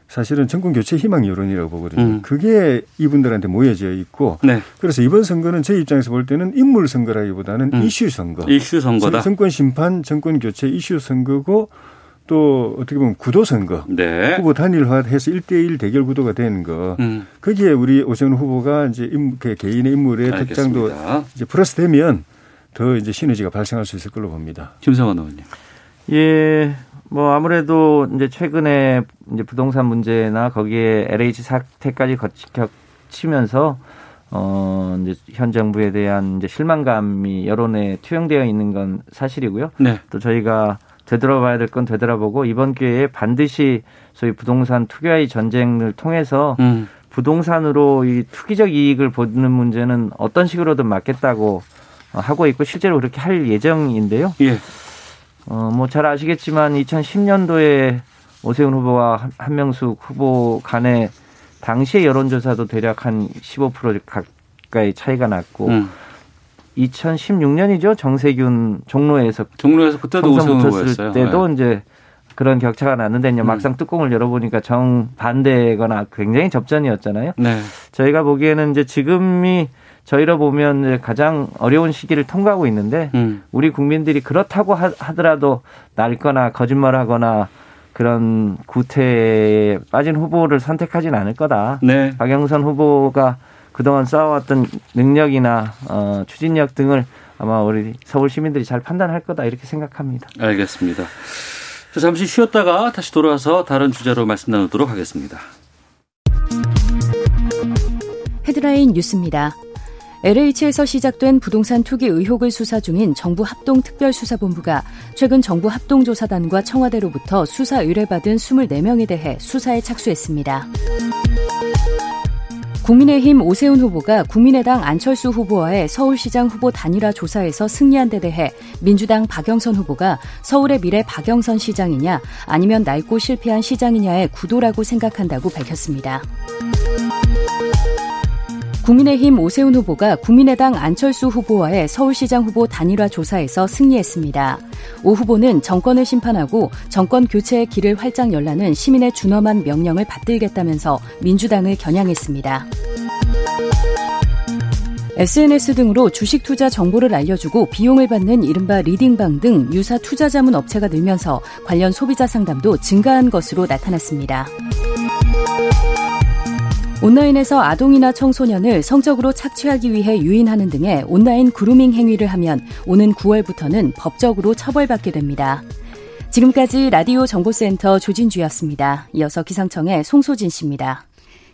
사실은 정권 교체 희망 여론이라고 보거든요. 음. 그게 이분들한테 모여져 있고 네. 그래서 이번 선거는 제 입장에서 볼 때는 인물 선거라기보다는 음. 이슈 선거. 이슈 선거다. 정권 심판, 정권 교체 이슈 선거고 또 어떻게 보면 구도 선거. 네. 후보 단일화해서 1대1 대결 구도가 되는 거. 음. 거기에 우리 오세훈 후보가 이제 인, 그 개인의 인물의 특장도 알겠습니다. 이제 플러스 되면 더 이제 시너지가 발생할 수 있을 걸로 봅니다. 김성환 의원님. 예, 뭐 아무래도 이제 최근에 이제 부동산 문제나 거기에 LH 사태까지 거치- 겹치면서 어 이제 현 정부에 대한 이제 실망감이 여론에 투영되어 있는 건 사실이고요. 네. 또 저희가 되돌아봐야 될 건 되돌아보고 이번 기회에 반드시 소위 부동산 투기와의 전쟁을 통해서 음. 부동산으로 이 투기적 이익을 보는 문제는 어떤 식으로든 막겠다고 어, 하고 있고 실제로 그렇게 할 예정인데요. 예. 어, 뭐 잘 아시겠지만 2010년도에 오세훈 후보와 한- 한명숙 후보 간의 당시의 여론조사도 대략 한 15% 가까이 차이가 났고 음. 2016년이죠 정세균 종로에서 종로에서 그때도 오세훈 후보였어요. 때도 네. 이제 그런 격차가 났는데 이제 음. 막상 뚜껑을 열어보니까 정 반대거나 굉장히 접전이었잖아요. 네. 저희가 보기에는 이제 지금이 저희로 보면 가장 어려운 시기를 통과하고 있는데 음. 우리 국민들이 그렇다고 하- 하더라도 날거나 거짓말하거나 그런 구태에 빠진 후보를 선택하진 않을 거다. 네. 박영선 후보가 그동안 쌓아왔던 능력이나 어, 추진력 등을 아마 우리 서울 시민들이 잘 판단할 거다 이렇게 생각합니다. 알겠습니다. 자, 잠시 쉬었다가 다시 돌아와서 다른 주제로 말씀 나누도록 하겠습니다. 헤드라인 뉴스입니다. LH에서 시작된 부동산 투기 의혹을 수사 중인 정부 합동특별수사본부가 최근 정부 합동조사단과 청와대로부터 수사 의뢰받은 24명에 대해 수사에 착수했습니다. 국민의힘 오세훈 후보가 국민의당 안철수 후보와의 서울시장 후보 단일화 조사에서 승리한 데 대해 민주당 박영선 후보가 서울의 미래 박영선 시장이냐 아니면 낡고 실패한 시장이냐의 구도라고 생각한다고 밝혔습니다. 국민의힘 오세훈 후보가 국민의당 안철수 후보와의 서울시장 후보 단일화 조사에서 승리했습니다. 오 후보는 정권을 심판하고 정권 교체의 길을 활짝 열라는 시민의 준엄한 명령을 받들겠다면서 민주당을 겨냥했습니다. SNS 등으로 주식 투자 정보를 알려주고 비용을 받는 이른바 리딩방 등 유사 투자 자문 업체가 늘면서 관련 소비자 상담도 증가한 것으로 나타났습니다. 온라인에서 아동이나 청소년을 성적으로 착취하기 위해 유인하는 등의 온라인 그루밍 행위를 하면 오는 9월부터는 법적으로 처벌받게 됩니다. 지금까지 라디오 정보센터 조진주였습니다. 이어서 기상청의 송소진 씨입니다.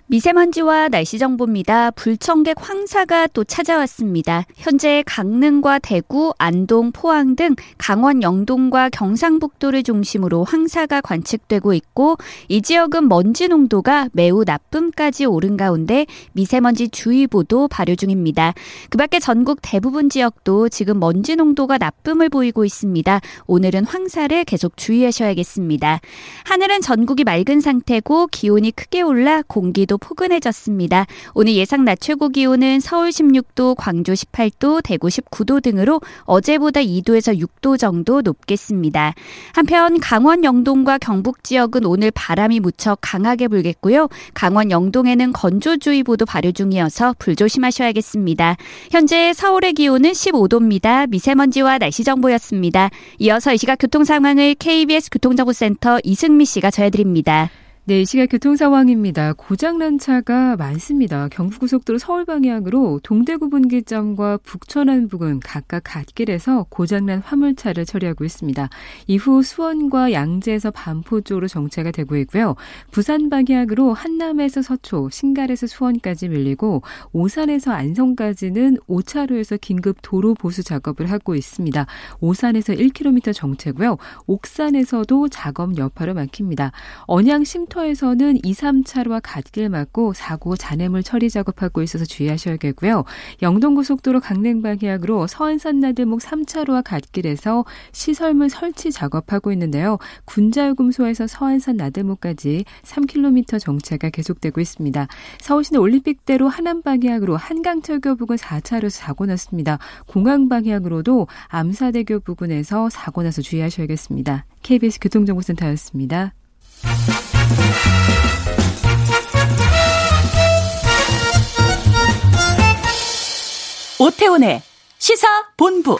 미세먼지와 날씨 정보입니다. 불청객 황사가 또 찾아왔습니다. 현재 강릉과 대구, 안동, 포항 등 강원 영동과 경상북도를 중심으로 황사가 관측되고 있고 이 지역은 먼지 농도가 매우 나쁨까지 오른 가운데 미세먼지 주의보도 발효 중입니다. 그 밖에 전국 대부분 지역도 지금 먼지 농도가 나쁨을 보이고 있습니다. 오늘은 황사를 계속 주의하셔야겠습니다. 하늘은 전국이 맑은 상태고 기온이 크게 올라 공기도 오늘도 포근해졌습니다. 오늘 예상 낮 최고 기온은 서울 16도, 광주 18도, 대구 19도 등으로 어제보다 2도에서 6도 정도 높겠습니다. 한편 강원 영동과 경북 지역은 오늘 바람이 무척 강하게 불겠고요. 강원 영동에는 건조주의보도 발효 중이어서 불조심하셔야겠습니다. 현재 서울의 기온은 15도입니다. 미세먼지와 날씨 정보였습니다. 이어서 이 시각 교통 상황을 KBS 교통정보센터 이승미 씨가 전해드립니다. 네, 이 시각 교통 상황입니다. 고장난 차가 많습니다. 경부고속도로 서울 방향으로 동대구 분기점과 북천안 부근 각각 갓길에서 고장난 화물차를 처리하고 있습니다. 이후 수원과 양재에서 반포 쪽으로 정체가 되고 있고요. 부산 방향으로 한남에서 서초, 신갈에서 수원까지 밀리고 오산에서 안성까지는 5차로에서 긴급 도로 보수 작업을 하고 있습니다. 오산에서 1km 정체고요. 옥산에서도 작업 여파로 막힙니다. 언양 심 터에서는 2, 3차로와 갓길 막고 사고 잔해물 처리 작업하고 있어서 주의하셔야겠고요. 영동고속도로 강릉 방향으로 서안산 나들목 3차로와 갓길에서 시설물 설치 작업하고 있는데요. 군자요금소에서 서안산 나들목까지 3km 정체가 계속되고 있습니다. 서울시내 올림픽대로 하남 방향으로 한강철교 부근 4차로에서 사고 났습니다. 공항 방향으로도 암사대교 부근에서 사고 나서 주의하셔야겠습니다. KBS 교통정보센터였습니다. 오태훈의 시사 본부.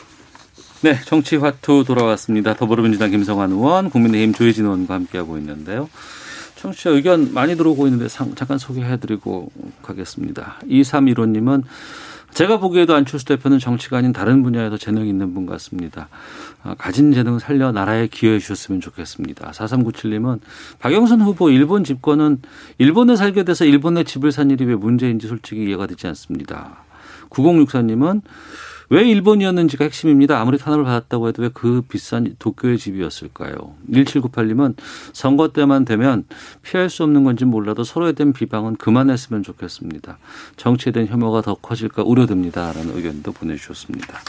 네, 정치화투 돌아왔습니다. 더불어민주당 김성환 의원, 국민의힘 조혜진 의원과 함께하고 있는데요. 청취자 의견 많이 들어오고 있는데 잠깐 소개해드리고 가겠습니다. 2315님은 제가 보기에도 안철수 대표는 정치가 아닌 다른 분야에서 재능이 있는 분 같습니다. 아, 가진 재능 살려 나라에 기여해 주셨으면 좋겠습니다. 4397님은 박영선 후보 일본 집권은 일본에 살게 돼서 일본에 집을 산 일이 왜 문제인지 솔직히 이해가 되지 않습니다. 9064님은 왜 일본이었는지가 핵심입니다. 아무리 탄압을 받았다고 해도 왜 그 비싼 도쿄의 집이었을까요? 1798님은 선거 때만 되면 피할 수 없는 건지 몰라도 서로에 대한 비방은 그만했으면 좋겠습니다. 정치에 대한 혐오가 더 커질까 우려됩니다. 라는 의견도 보내주셨습니다.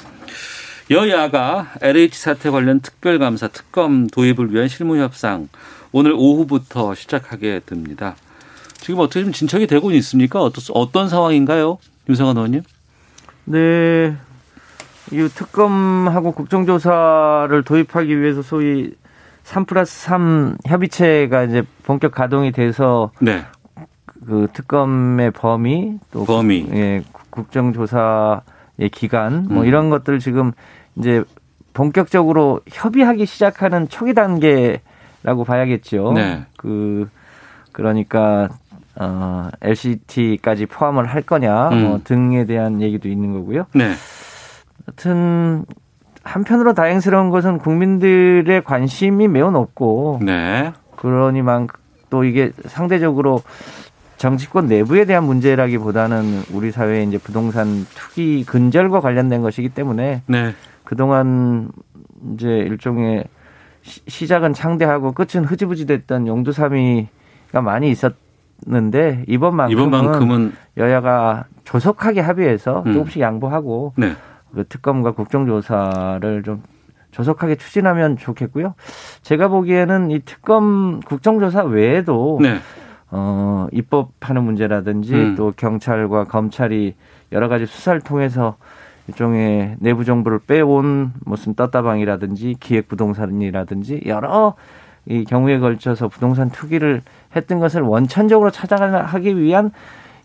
여야가 LH 사태 관련 특별감사 특검 도입을 위한 실무협상 오늘 오후부터 시작하게 됩니다. 지금 어떻게 좀 진척이 되고 있습니까? 어떤, 어떤 상황인가요? 윤성환 의원님? 네. 이 특검하고 국정조사를 도입하기 위해서 소위 3 플러스 3 협의체가 이제 본격 가동이 돼서 네. 그 특검의 범위 또 범위 예, 국정조사의 기간 뭐 음. 이런 것들 지금 이제 본격적으로 협의하기 시작하는 초기 단계라고 봐야겠죠. 네. 그 그러니까 어 LCT까지 포함을 할 거냐 음. 뭐 등에 대한 얘기도 있는 거고요. 네. 하여튼 한편으로 다행스러운 것은 국민들의 관심이 매우 높고 네. 그러니만 또 이게 상대적으로 정치권 내부에 대한 문제라기보다는 우리 사회의 이제 부동산 투기 근절과 관련된 것이기 때문에 네. 그동안 이제 일종의 시 작은 창대하고 끝은 흐지부지 됐던 용두삼이가 많이 있었는데 이번만큼은, 이번만큼은 여야가 조속하게 합의해서 음. 조금씩 양보하고 네. 그 특검과 국정조사를 좀 조속하게 추진하면 좋겠고요. 제가 보기에는 이 특검 국정조사 외에도 네. 어, 입법하는 문제라든지 음. 또 경찰과 검찰이 여러 가지 수사를 통해서 일종의 내부 정보를 빼온 무슨 떴다방이라든지 기획부동산이라든지 여러 이 경우에 걸쳐서 부동산 투기를 했던 것을 원천적으로 찾아가기 위한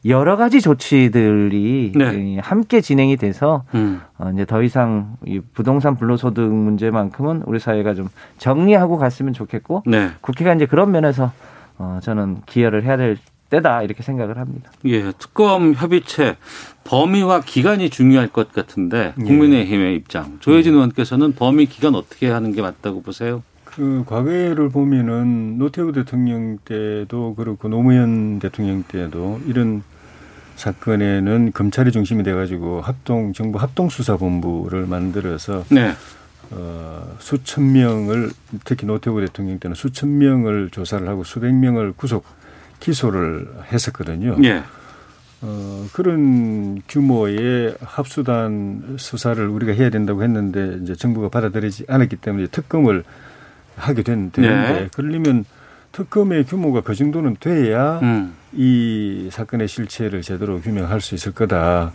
여러 가지 조치들이 네. 함께 진행이 돼서 음. 어, 이제 더 이상 이 부동산 불로소득 문제만큼은 우리 사회가 좀 정리하고 갔으면 좋겠고 네. 국회가 이제 그런 면에서 어, 저는 기여를 해야 될 때다 이렇게 생각을 합니다. 예, 특검 협의체 범위와 기간이 중요할 것 같은데 예. 국민의힘의 입장 조혜진 예. 의원께서는 범위 기간 어떻게 하는 게 맞다고 보세요? 그 과거를 보면은 노태우 대통령 때도 그렇고 노무현 대통령 때도 이런 사건에는 검찰이 중심이 돼가지고 합동 정부 합동 수사본부를 만들어서 네. 어, 수천 명을 특히 노태우 대통령 때는 수천 명을 조사를 하고 수백 명을 구속 기소를 했었거든요. 네. 어, 그런 규모의 합수단 수사를 우리가 해야 된다고 했는데 이제 정부가 받아들이지 않았기 때문에 특검을 하게 된, 되는데 네. 그러려면 특검의 규모가 그 정도는 돼야 음. 이 사건의 실체를 제대로 규명할 수 있을 거다.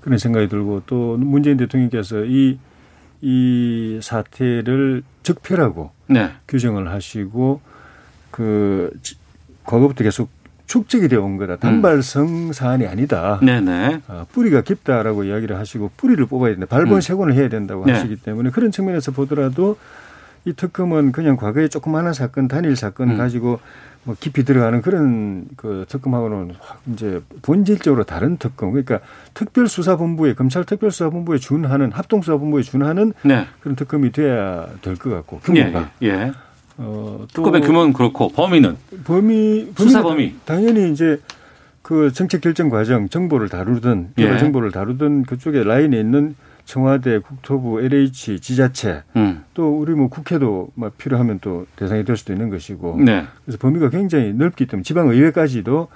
그런 생각이 들고 또 문재인 대통령께서 이, 이 사태를 적폐라고 네. 규정을 하시고 그 지- 과거부터 계속 축적이 되어 온 거다. 단발성 사안이 아니다. 네네. 아, 뿌리가 깊다라고 이야기를 하시고 뿌리를 뽑아야 된다. 발본 음. 세곤을 해야 된다고 네. 하시기 때문에 그런 측면에서 보더라도 이 특검은 그냥 과거에 조그마한 사건, 단일 사건 음. 가지고 뭐 깊이 들어가는 그런 그 특검하고는 확 이제 본질적으로 다른 특검. 그러니까 특별수사본부에 검찰 특별수사본부에 준하는 합동수사본부에 준하는 네. 그런 특검이 돼야 될 것 같고 규모가. 예. 예. 어, 또 특검의 규모는 그렇고 범위는 범위 수사 범위. 당연히 이제 그 정책 결정 과정 정보를 다루든 예. 개발 정보를 다루든 그쪽에 라인에 있는 청와대, 국토부, LH, 지자체 음. 또 우리 뭐 국회도 막 필요하면 또 대상이 될 수도 있는 것이고 네. 그래서 범위가 굉장히 넓기 때문에 지방의회까지도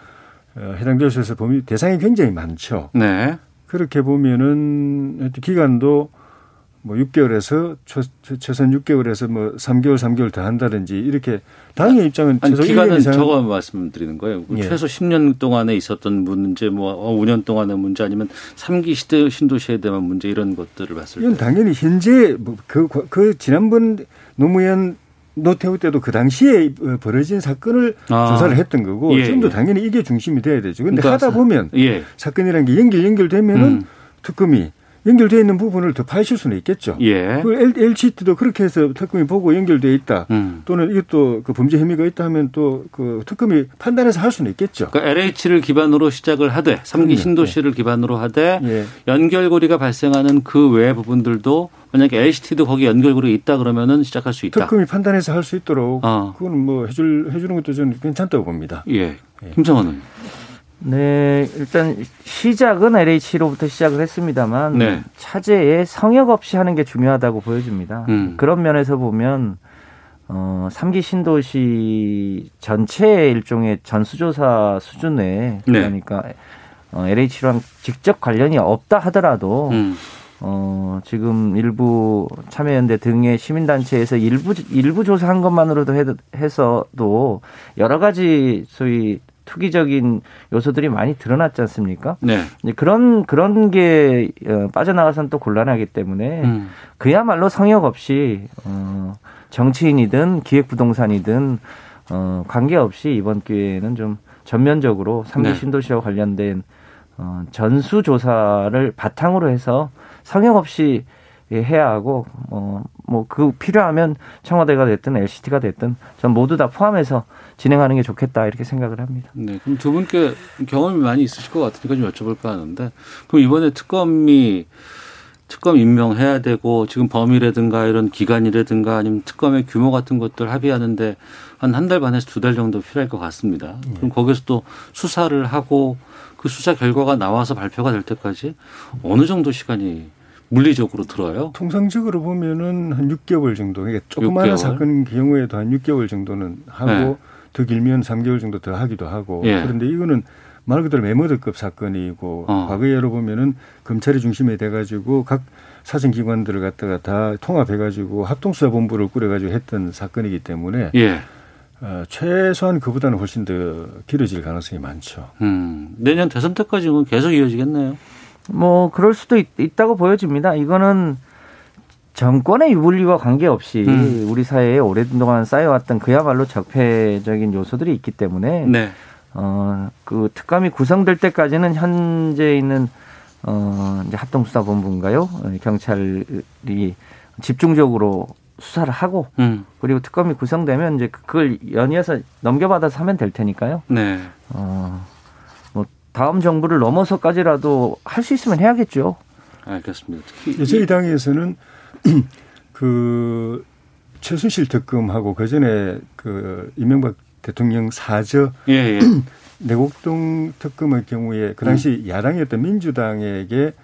어, 해당될 수 있어서 범위 대상이 굉장히 많죠. 네. 그렇게 보면은 기간도 뭐 6개월에서 최, 최선 6개월에서 뭐 3개월, 3개월 더 한다든지 이렇게 당의 입장은 아니, 최소 1년 기간은 저거 말씀드리는 거예요. 예. 최소 10년 동안에 있었던 문제, 뭐 5년 동안의 문제 아니면 3기 시대 신도시에 대한 문제 이런 것들을 봤을 이건 때. 당연히 현재 뭐 그, 그 지난번 노무현 노태우 때도 그 당시에 벌어진 사건을 아. 조사를 했던 거고 예, 지금도 예. 당연히 이게 중심이 돼야 되죠. 근데 그러니까 하다 보면 예. 사건이라는 게 연결 연결되면은 음. 특검이 연결되어 있는 부분을 더 파실 수는 있겠죠. 예. 그 LCT도 그렇게 해서 특검이 보고 연결돼 있다. 음. 또는 이것도 그 범죄 혐의가 있다 하면 또 그 특검이 판단해서 할 수는 있겠죠. 그러니까 LH를 기반으로 시작을 하되 3기 그럼요. 신도시를 기반으로 하되 예. 연결고리가 발생하는 그 외 부분들도 만약에 LCT도 거기 연결고리 있다 그러면은 시작할 수 있다. 특검이 판단해서 할 수 있도록 어. 그건 뭐 해줄 해주는 것도 저는 괜찮다고 봅니다. 예. 김성원은 네, 일단 시작은 LH로부터 시작을 했습니다만 네. 차제에 성역 없이 하는 게 중요하다고 보여집니다. 음. 그런 면에서 보면 어, 3기 신도시 전체의 일종의 전수조사 수준에 네. 그러니까 어, LH랑 직접 관련이 없다 하더라도 음. 어, 지금 일부 참여연대 등의 시민단체에서 일부, 일부 조사한 것만으로도 해, 해서도 여러 가지 소위 투기적인 요소들이 많이 드러났지 않습니까? 네. 그런, 그런 게 어, 빠져나가서는 또 곤란하기 때문에 음. 그야말로 성역 없이, 어, 정치인이든 기획부동산이든, 어, 관계없이 이번 기회에는 좀 전면적으로 삼기 네. 신도시와 관련된 어, 전수조사를 바탕으로 해서 성역 없이 예, 해야 하고 어, 뭐 그 필요하면 청와대가 됐든 LCT가 됐든 전 모두 다 포함해서 진행하는 게 좋겠다 이렇게 생각을 합니다. 네. 그럼 두 분께 경험이 많이 있으실 것 같으니까 좀 여쭤볼까 하는데 그럼 이번에 특검이 특검 임명해야 되고 지금 범위라든가 이런 기간이라든가 아니면 특검의 규모 같은 것들 합의하는데 한 한 달 반에서 두 달 정도 필요할 것 같습니다. 그럼 거기서 또 수사를 하고 그 수사 결과가 나와서 발표가 될 때까지 어느 정도 시간이 물리적으로 들어요? 통상적으로 보면은 한 6개월 정도. 그러니까 조그마한 6개월? 사건 경우에도 한 6개월 정도는 하고 네. 더 길면 3개월 정도 더 하기도 하고. 예. 그런데 이거는 말 그대로 메모드급 사건이고 어. 과거에로 보면은 검찰이 중심이 돼가지고 각 사정기관들을 갖다가 다 통합해가지고 합동수사본부를 꾸려가지고 했던 사건이기 때문에 예. 어, 최소한 그보다는 훨씬 더 길어질 가능성이 많죠. 음. 내년 대선 때까지는 계속 이어지겠네요. 뭐 그럴 수도 있, 다고 보여집니다. 이거는 정권의 유불리와 관계없이 음. 우리 사회에 오랜동안 쌓여왔던 그야말로 적폐적인 요소들이 있기 때문에 네. 어, 그 특감이 구성될 때까지는 현재 있는 어, 이제 합동수사본부인가요? 어, 경찰이 집중적으로 수사를 하고 음. 그리고 특검이 구성되면 이제 그걸 연이어서 넘겨받아서 하면 될 테니까요. 네. 어, 뭐 다음 정부를 넘어서까지라도 할 수 있으면 해야겠죠. 알겠습니다. 특히 저희 당에서는 그 최순실 특검하고 그 전에 그 이명박 대통령 사저 예, 예. 내곡동 특검의 경우에 그 당시 야당이었던 민주당에게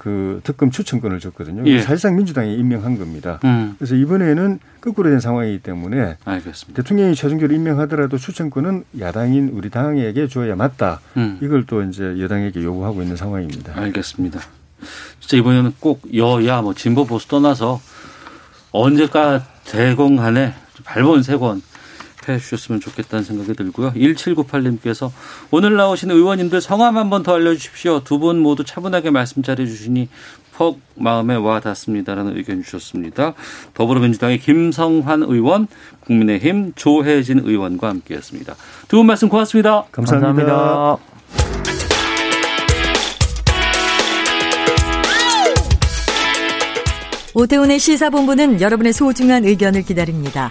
그 특검 추천권을 줬거든요. 예. 사실상 민주당이 임명한 겁니다. 음. 그래서 이번에는 거꾸로 된 상황이기 때문에 알겠습니다. 대통령이 최종적으로 임명하더라도 추천권은 야당인 우리 당에게 줘야 맞다. 음. 이걸 또 이제 여당에게 요구하고 있는 상황입니다. 알겠습니다. 진짜 이번에는 꼭 여야 뭐 진보 보수 떠나서 언제까 대건 간에 발본 세권 주셨으면 좋겠다는 생각이 들고요. 1798님께서 오늘 나오신 의원님들 성함 한번 더 알려주십시오. 두 분 모두 차분하게 말씀 잘해 주시니 퍽 마음에 와 닿습니다라는 의견 주셨습니다. 더불어민주당의 김성환 의원, 국민의힘 조혜진 의원과 함께했습니다. 두 분 말씀 고맙습니다. 감사합니다. 감사합니다. 오태훈의 시사본부는 여러분의 소중한 의견을 기다립니다.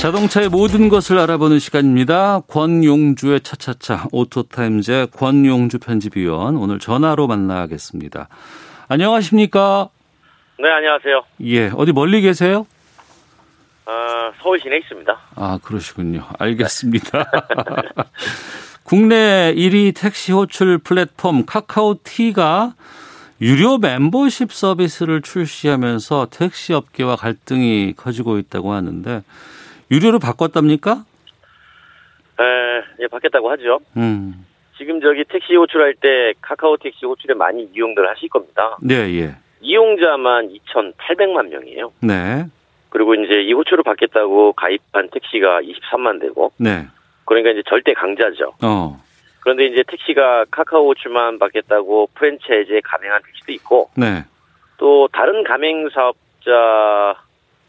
자동차의 모든 것을 알아보는 시간입니다. 권용주의 차차차 오토타임즈의 권용주 편집위원 오늘 전화로 만나겠습니다. 안녕하십니까? 네, 안녕하세요. 예, 어디 멀리 계세요? 어, 서울 시내에 있습니다. 아, 그러시군요. 알겠습니다. 국내 1위 택시 호출 플랫폼 카카오티가 유료 멤버십 서비스를 출시하면서 택시 업계와 갈등이 커지고 있다고 하는데 유료로 바꿨답니까? 에, 예, 바뀌었다고 하죠. 음. 지금 저기 택시 호출할 때 카카오 택시 호출에 많이 이용들 하실 겁니다. 네, 예. 이용자만 2,800만 명이에요. 네. 그리고 이제 이 호출을 받겠다고 가입한 택시가 23만 대고, 네. 그러니까 이제 절대 강자죠. 어. 그런데 이제 택시가 카카오 호출만 받겠다고 프랜차이즈에 가맹한 택시도 있고, 네. 또 다른 가맹 사업자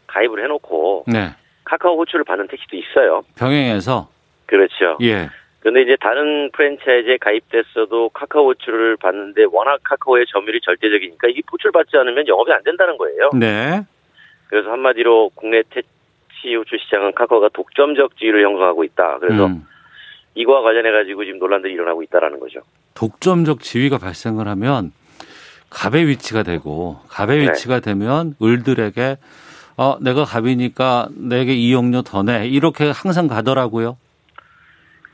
가입을 해놓고 네. 카카오 호출을 받는 택시도 있어요. 병행해서 그렇죠. 예. 그런데 이제 다른 프랜차이즈에 가입됐어도 카카오 호출을 받는데 워낙 카카오의 점유율이 절대적이니까 이게 호출 받지 않으면 영업이 안 된다는 거예요. 네. 그래서 한마디로 국내 택시 호출 시장은 카카오가 독점적 지위를 형성하고 있다. 그래서 음. 이거와 관련해 가지고 지금 논란들이 일어나고 있다라는 거죠. 독점적 지위가 발생을 하면 갑의 위치가 되고 갑의 네. 위치가 되면 을들에게 어 내가 갑이니까 내게 이용료 더 내 이렇게 항상 가더라고요.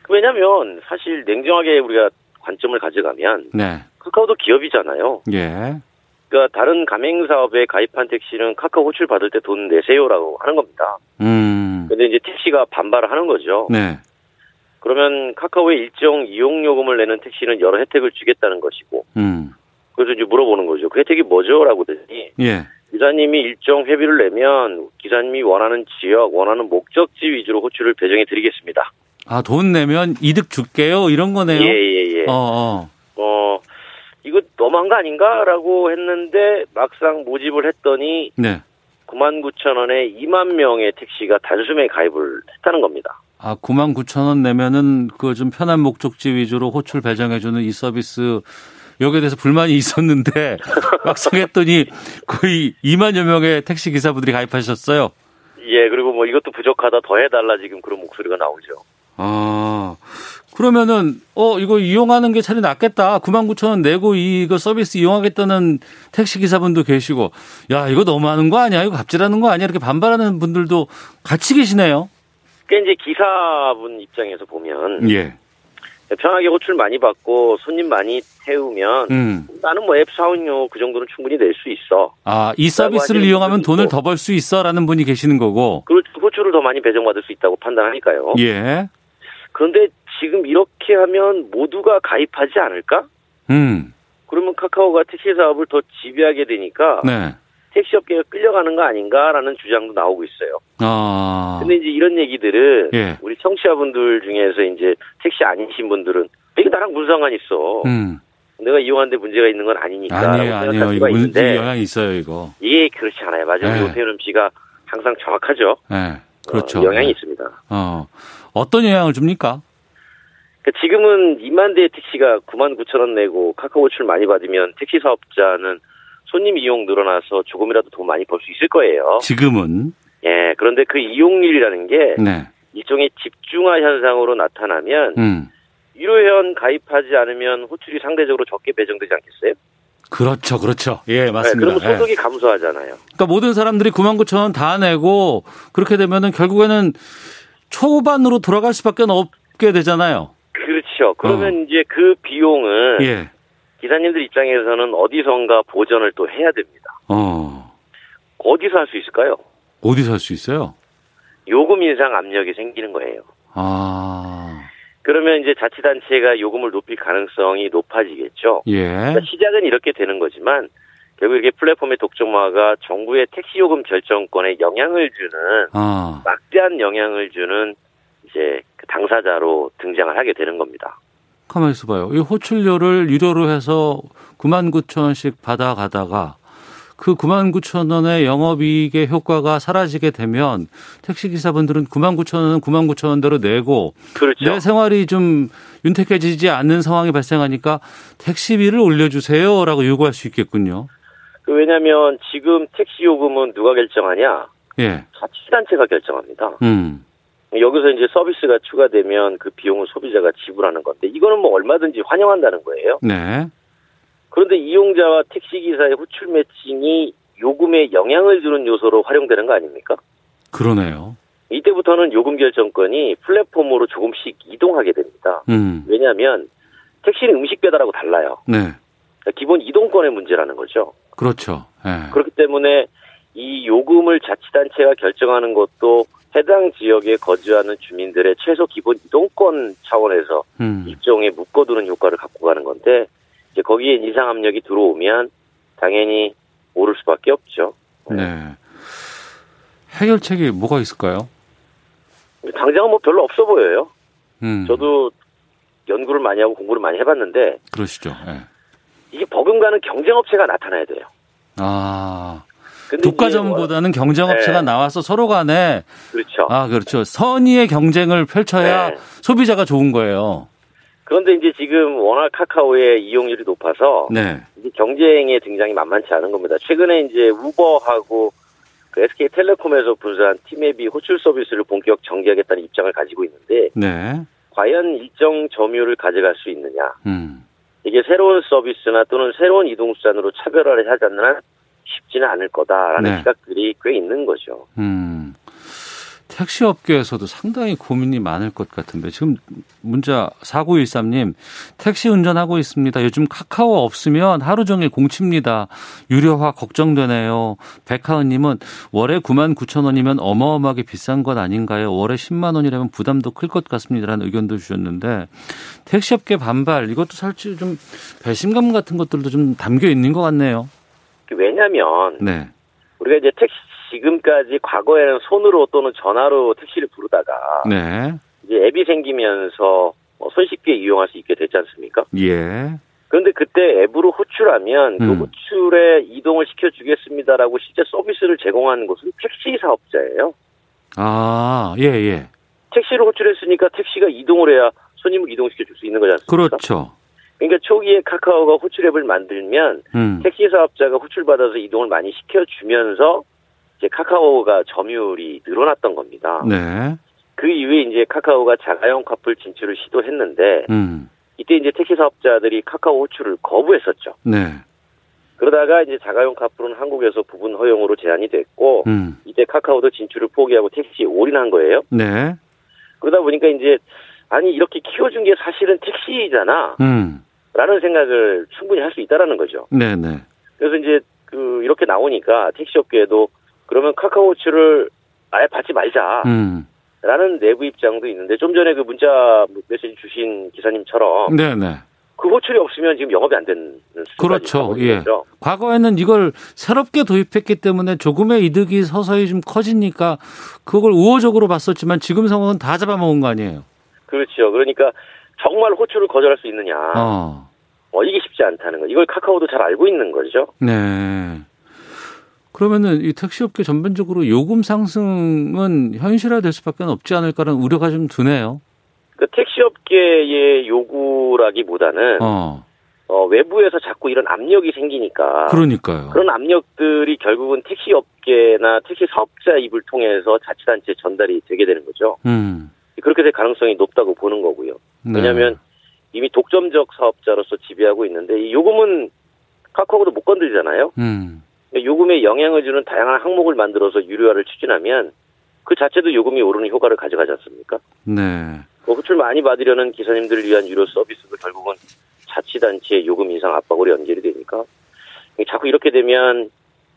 왜냐하면 사실 냉정하게 우리가 관점을 가져가면 네. 카카오도 기업이잖아요. 예. 그러니까 다른 가맹 사업에 가입한 택시는 카카오 호출 받을 때 돈 내세요라고 하는 겁니다. 음. 근데 이제 택시가 반발을 하는 거죠. 네. 그러면 카카오에 일정 이용 요금을 내는 택시는 여러 혜택을 주겠다는 것이고 음. 그래서 이제 물어보는 거죠. 그 혜택이 뭐죠?라고 했더니 예. 기사님이 일정 회비를 내면 기사님이 원하는 지역, 원하는 목적지 위주로 호출을 배정해 드리겠습니다. 아, 돈 내면 이득 줄게요. 이런 거네요. 예 예예. 어, 어. 어 이거 너무한 거 아닌가라고 했는데 막상 모집을 했더니 네. 9만 9천 원에 2만 명의 택시가 단숨에 가입을 했다는 겁니다. 아, 9만 9천 원 내면은 그 좀 편한 목적지 위주로 호출 배정해주는 이 서비스 여기에 대해서 불만이 있었는데 막상 했더니 거의 2만여 명의 택시 기사분들이 가입하셨어요. 예, 그리고 뭐 이것도 부족하다 더 해달라 지금 그런 목소리가 나오죠. 아, 그러면은, 어, 이거 이용하는 게 차라리 낫겠다. 9만 9천 원 내고 이거 서비스 이용하겠다는 택시 기사분도 계시고, 야, 이거 너무하는 거 아니야? 이거 갑질하는 거 아니야? 이렇게 반발하는 분들도 같이 계시네요. 그러니까 이제 기사분 입장에서 보면 예. 편하게 호출 많이 받고 손님 많이 태우면 음. 나는 뭐 앱 사원료 그 정도는 충분히 낼 수 있어. 아, 이 서비스를 이용하면 돈을. 더 벌 수 있어 라는 분이 계시는 거고. 그리고 호출을 더 많이 배정받을 수 있다고 판단하니까요. 예. 그런데 지금 이렇게 하면 모두가 가입하지 않을까? 음. 그러면 카카오가 택시 사업을 더 지배하게 되니까 네. 택시 업계가 끌려가는 거 아닌가라는 주장도 나오고 있어요. 아. 근데 이제 이런 얘기들은 예. 우리 청취자분들 중에서 이제 택시 아니신 분들은 이게 나랑 무슨 상관 있어. 음. 내가 이용하는데 문제가 있는 건 아니니까. 아니에요, 아니에요. 이거 수가 문, 있는데 영향이 있어요, 이거. 이게 그렇지 않아요. 맞아요. 네. 오태훈 씨가 항상 정확하죠. 네. 그렇죠. 어, 영향이 네. 있습니다. 어. 어떤 영향을 줍니까? 그러니까 지금은 2만 대의 택시가 9만 9천 원 내고 카카오 호출 많이 받으면 택시 사업자는 손님 이용 늘어나서 조금이라도 돈 많이 벌 수 있을 거예요. 지금은. 예, 그런데 그 이용률이라는 게 네. 일종의 집중화 현상으로 나타나면 음. 유료회원 가입하지 않으면 호출이 상대적으로 적게 배정되지 않겠어요? 그렇죠, 그렇죠. 예, 네, 맞습니다. 그러면 예. 소득이 감소하잖아요. 그러니까 모든 사람들이 9만 9천 원 다 내고 그렇게 되면은 결국에는 초반으로 돌아갈 수밖에 없게 되잖아요. 그렇죠. 그러면 이제 그 비용은 예. 기사님들 입장에서는 어디선가 보전을 또 해야 됩니다. 어. 어디서 할 수 있을까요? 어디서 할 수 있어요? 요금 인상 압력이 생기는 거예요. 아. 그러면 이제 자치단체가 요금을 높일 가능성이 높아지겠죠. 예. 그러니까 시작은 이렇게 되는 거지만 결국 이게 플랫폼의 독점화가 정부의 택시 요금 결정권에 영향을 주는 아. 막대한 영향을 주는 이제 그 당사자로 등장을 하게 되는 겁니다. 가만히 있어봐요. 이 호출료를 유료로 해서 9만 9천 원씩 받아가다가 그 9만 9천 원의 영업이익의 효과가 사라지게 되면 택시기사분들은 9만 9천 원은 9만 9천 원대로 내고 그렇죠. 내 생활이 좀 윤택해지지 않는 상황이 발생하니까 택시비를 올려주세요라고 요구할 수 있겠군요. 그 왜냐하면 지금 택시 요금은 누가 결정하냐? 예. 자치단체가 결정합니다. 음. 여기서 이제 서비스가 추가되면 그 비용을 소비자가 지불하는 건데 이거는 뭐 얼마든지 환영한다는 거예요. 네. 그런데 이용자와 택시기사의 호출 매칭이 요금에 영향을 주는 요소로 활용되는 거 아닙니까? 그러네요. 이때부터는 요금 결정권이 플랫폼으로 조금씩 이동하게 됩니다. 음. 왜냐하면 택시는 음식 배달하고 달라요. 네. 그러니까 기본 이동권의 문제라는 거죠. 그렇죠. 예. 그렇기 때문에 이 요금을 자치단체가 결정하는 것도 해당 지역에 거주하는 주민들의 최소 기본 이동권 차원에서 음. 일종의 묶어두는 효과를 갖고 가는 건데 이제 거기에 인상 압력이 들어오면 당연히 오를 수밖에 없죠. 네. 해결책이 뭐가 있을까요? 당장은 뭐 별로 없어 보여요. 음. 저도 연구를 많이 하고 공부를 많이 해봤는데 그러시죠. 예. 이게 버금가는 경쟁업체가 나타나야 돼요. 아. 독과점보다는 경쟁업체가 네. 나와서 서로 간에 그렇죠. 아 그렇죠 선의의 경쟁을 펼쳐야 네. 소비자가 좋은 거예요. 그런데 이제 지금 워낙 카카오의 이용률이 높아서 네. 경쟁의 등장이 만만치 않은 겁니다. 최근에 이제 우버하고 그 SK텔레콤에서 분사한 티맵이 호출 서비스를 본격 정지하겠다는 입장을 가지고 있는데 네. 과연 일정 점유율을 가져갈 수 있느냐? 음. 이게 새로운 서비스나 또는 새로운 이동수단으로 차별화를 하지 않는 한 쉽지는 않을 거다라는 네. 시각들이 꽤 있는 거죠. 음. 택시 업계에서도 상당히 고민이 많을 것 같은데 지금 문자 4913님 택시 운전하고 있습니다. 요즘 카카오 없으면 하루 종일 공칩니다. 유료화 걱정되네요. 백하은 님은 월에 9만 9천 원이면 어마어마하게 비싼 것 아닌가요? 월에 10만 원이라면 부담도 클 것 같습니다라는 의견도 주셨는데 택시 업계 반발 이것도 사실 좀 배신감 같은 것들도 좀 담겨 있는 것 같네요. 왜냐하면 네. 우리가 이제 택시 지금까지 과거에는 손으로 또는 전화로 택시를 부르다가 네. 이제 앱이 생기면서 뭐 손쉽게 이용할 수 있게 됐지 않습니까? 예. 그런데 그때 앱으로 호출하면 그 음. 호출에 이동을 시켜주겠습니다라고 실제 서비스를 제공하는 곳은 택시 사업자예요. 아, 예, 예. 택시를 호출했으니까 택시가 이동을 해야 손님을 이동시켜 줄 수 있는 거지 않습니까? 그렇죠. 그러니까 초기에 카카오가 호출 앱을 만들면 음. 택시 사업자가 호출받아서 이동을 많이 시켜주면서 이제 카카오가 점유율이 늘어났던 겁니다. 네. 그 이후에 이제 카카오가 자가용 카풀 진출을 시도했는데 음. 이때 이제 택시 사업자들이 카카오 호출을 거부했었죠. 네. 그러다가 이제 자가용 카풀은 한국에서 부분 허용으로 제한이 됐고 음. 이때 카카오도 진출을 포기하고 택시에 올인한 거예요. 네. 그러다 보니까 이제 아니 이렇게 키워준 게 사실은 택시잖아. 음. 라는 생각을 충분히 할 수 있다라는 거죠. 네, 네. 그래서 이제 그 이렇게 나오니까 택시 업계에도 그러면 카카오 호출을 아예 받지 말자. 음. 라는 내부 입장도 있는데 좀 전에 그 문자 메시지 주신 기사님처럼 네, 네. 그 호출이 없으면 지금 영업이 안 되는 그렇죠. 예. 거죠. 과거에는 이걸 새롭게 도입했기 때문에 조금의 이득이 서서히 좀 커지니까 그걸 우호적으로 봤었지만 지금 상황은 다 잡아먹은 거 아니에요? 그렇죠. 그러니까 정말 호출을 거절할 수 있느냐. 어. 어, 이게 쉽지 않다는 거. 이걸 카카오도 잘 알고 있는 거죠. 네. 그러면은 이 택시업계 전반적으로 요금 상승은 현실화될 수밖에 없지 않을까라는 우려가 좀 드네요. 그 택시 업계의 요구라기보다는 어. 어, 외부에서 자꾸 이런 압력이 생기니까 그러니까요. 그런 압력들이 결국은 택시 업계나 택시 사업자 입을 통해서 자치단체에 전달이 되게 되는 거죠. 음. 그렇게 될 가능성이 높다고 보는 거고요. 네. 왜냐하면 이미 독점적 사업자로서 지배하고 있는데 이 요금은 카카오도 못 건드리잖아요. 음. 요금에 영향을 주는 다양한 항목을 만들어서 유료화를 추진하면 그 자체도 요금이 오르는 효과를 가져가지 않습니까? 네. 그 호출 많이 받으려는 기사님들을 위한 유료 서비스도 결국은 자치단체의 요금 인상 압박으로 연결이 되니까 자꾸 이렇게 되면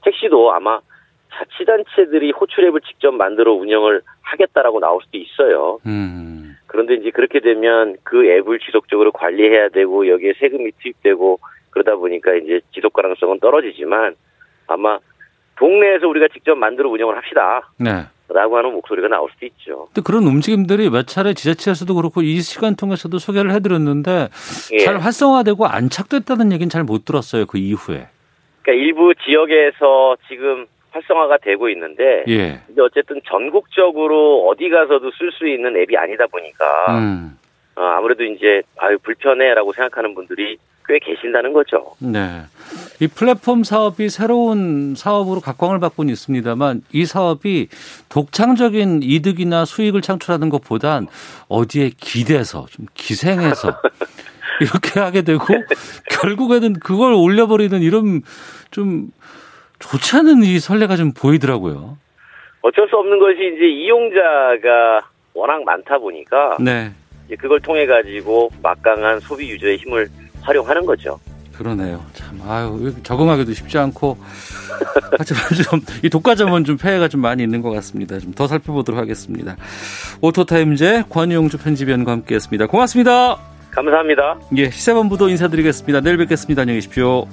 택시도 아마 자치단체들이 호출앱을 직접 만들어 운영을 하겠다라고 나올 수도 있어요. 음. 그런데 이제 그렇게 되면 그 앱을 지속적으로 관리해야 되고 여기에 세금이 투입되고 그러다 보니까 이제 지속 가능성은 떨어지지만 아마 동네에서 우리가 직접 만들어 운영을 합시다. 네. 라고 하는 목소리가 나올 수도 있죠. 근데 그런 움직임들이 몇 차례 지자체에서도 그렇고 이 시간 통해서도 소개를 해드렸는데 예. 잘 활성화되고 안착됐다는 얘기는 잘 못 들었어요. 그 이후에. 그러니까 일부 지역에서 지금 활성화가 되고 있는데 예. 근데 어쨌든 전국적으로 어디 가서도 쓸 수 있는 앱이 아니다 보니까 음. 어, 아무래도 이제 아유 불편해라고 생각하는 분들이 꽤 계신다는 거죠. 네. 이 플랫폼 사업이 새로운 사업으로 각광을 받고는 있습니다만 이 사업이 독창적인 이득이나 수익을 창출하는 것보단 어디에 기대서 좀 기생해서 이렇게 하게 되고 결국에는 그걸 올려버리는 이런 좀 좋지 않은 이 선례가 좀 보이더라고요. 어쩔 수 없는 것이 이제 이용자가 워낙 많다 보니까 네. 이제 그걸 통해 가지고 막강한 소비 유저의 힘을 활용하는 거죠. 그러네요. 참, 아유, 적응하기도 쉽지 않고. 하지만 좀, 이 독과점은 좀 폐해가 좀 많이 있는 것 같습니다. 좀 더 살펴보도록 하겠습니다. 오토타임제 권용주 편집위원과 함께 했습니다. 고맙습니다. 감사합니다. 예, 시사본부도 인사드리겠습니다. 내일 뵙겠습니다. 안녕히 계십시오.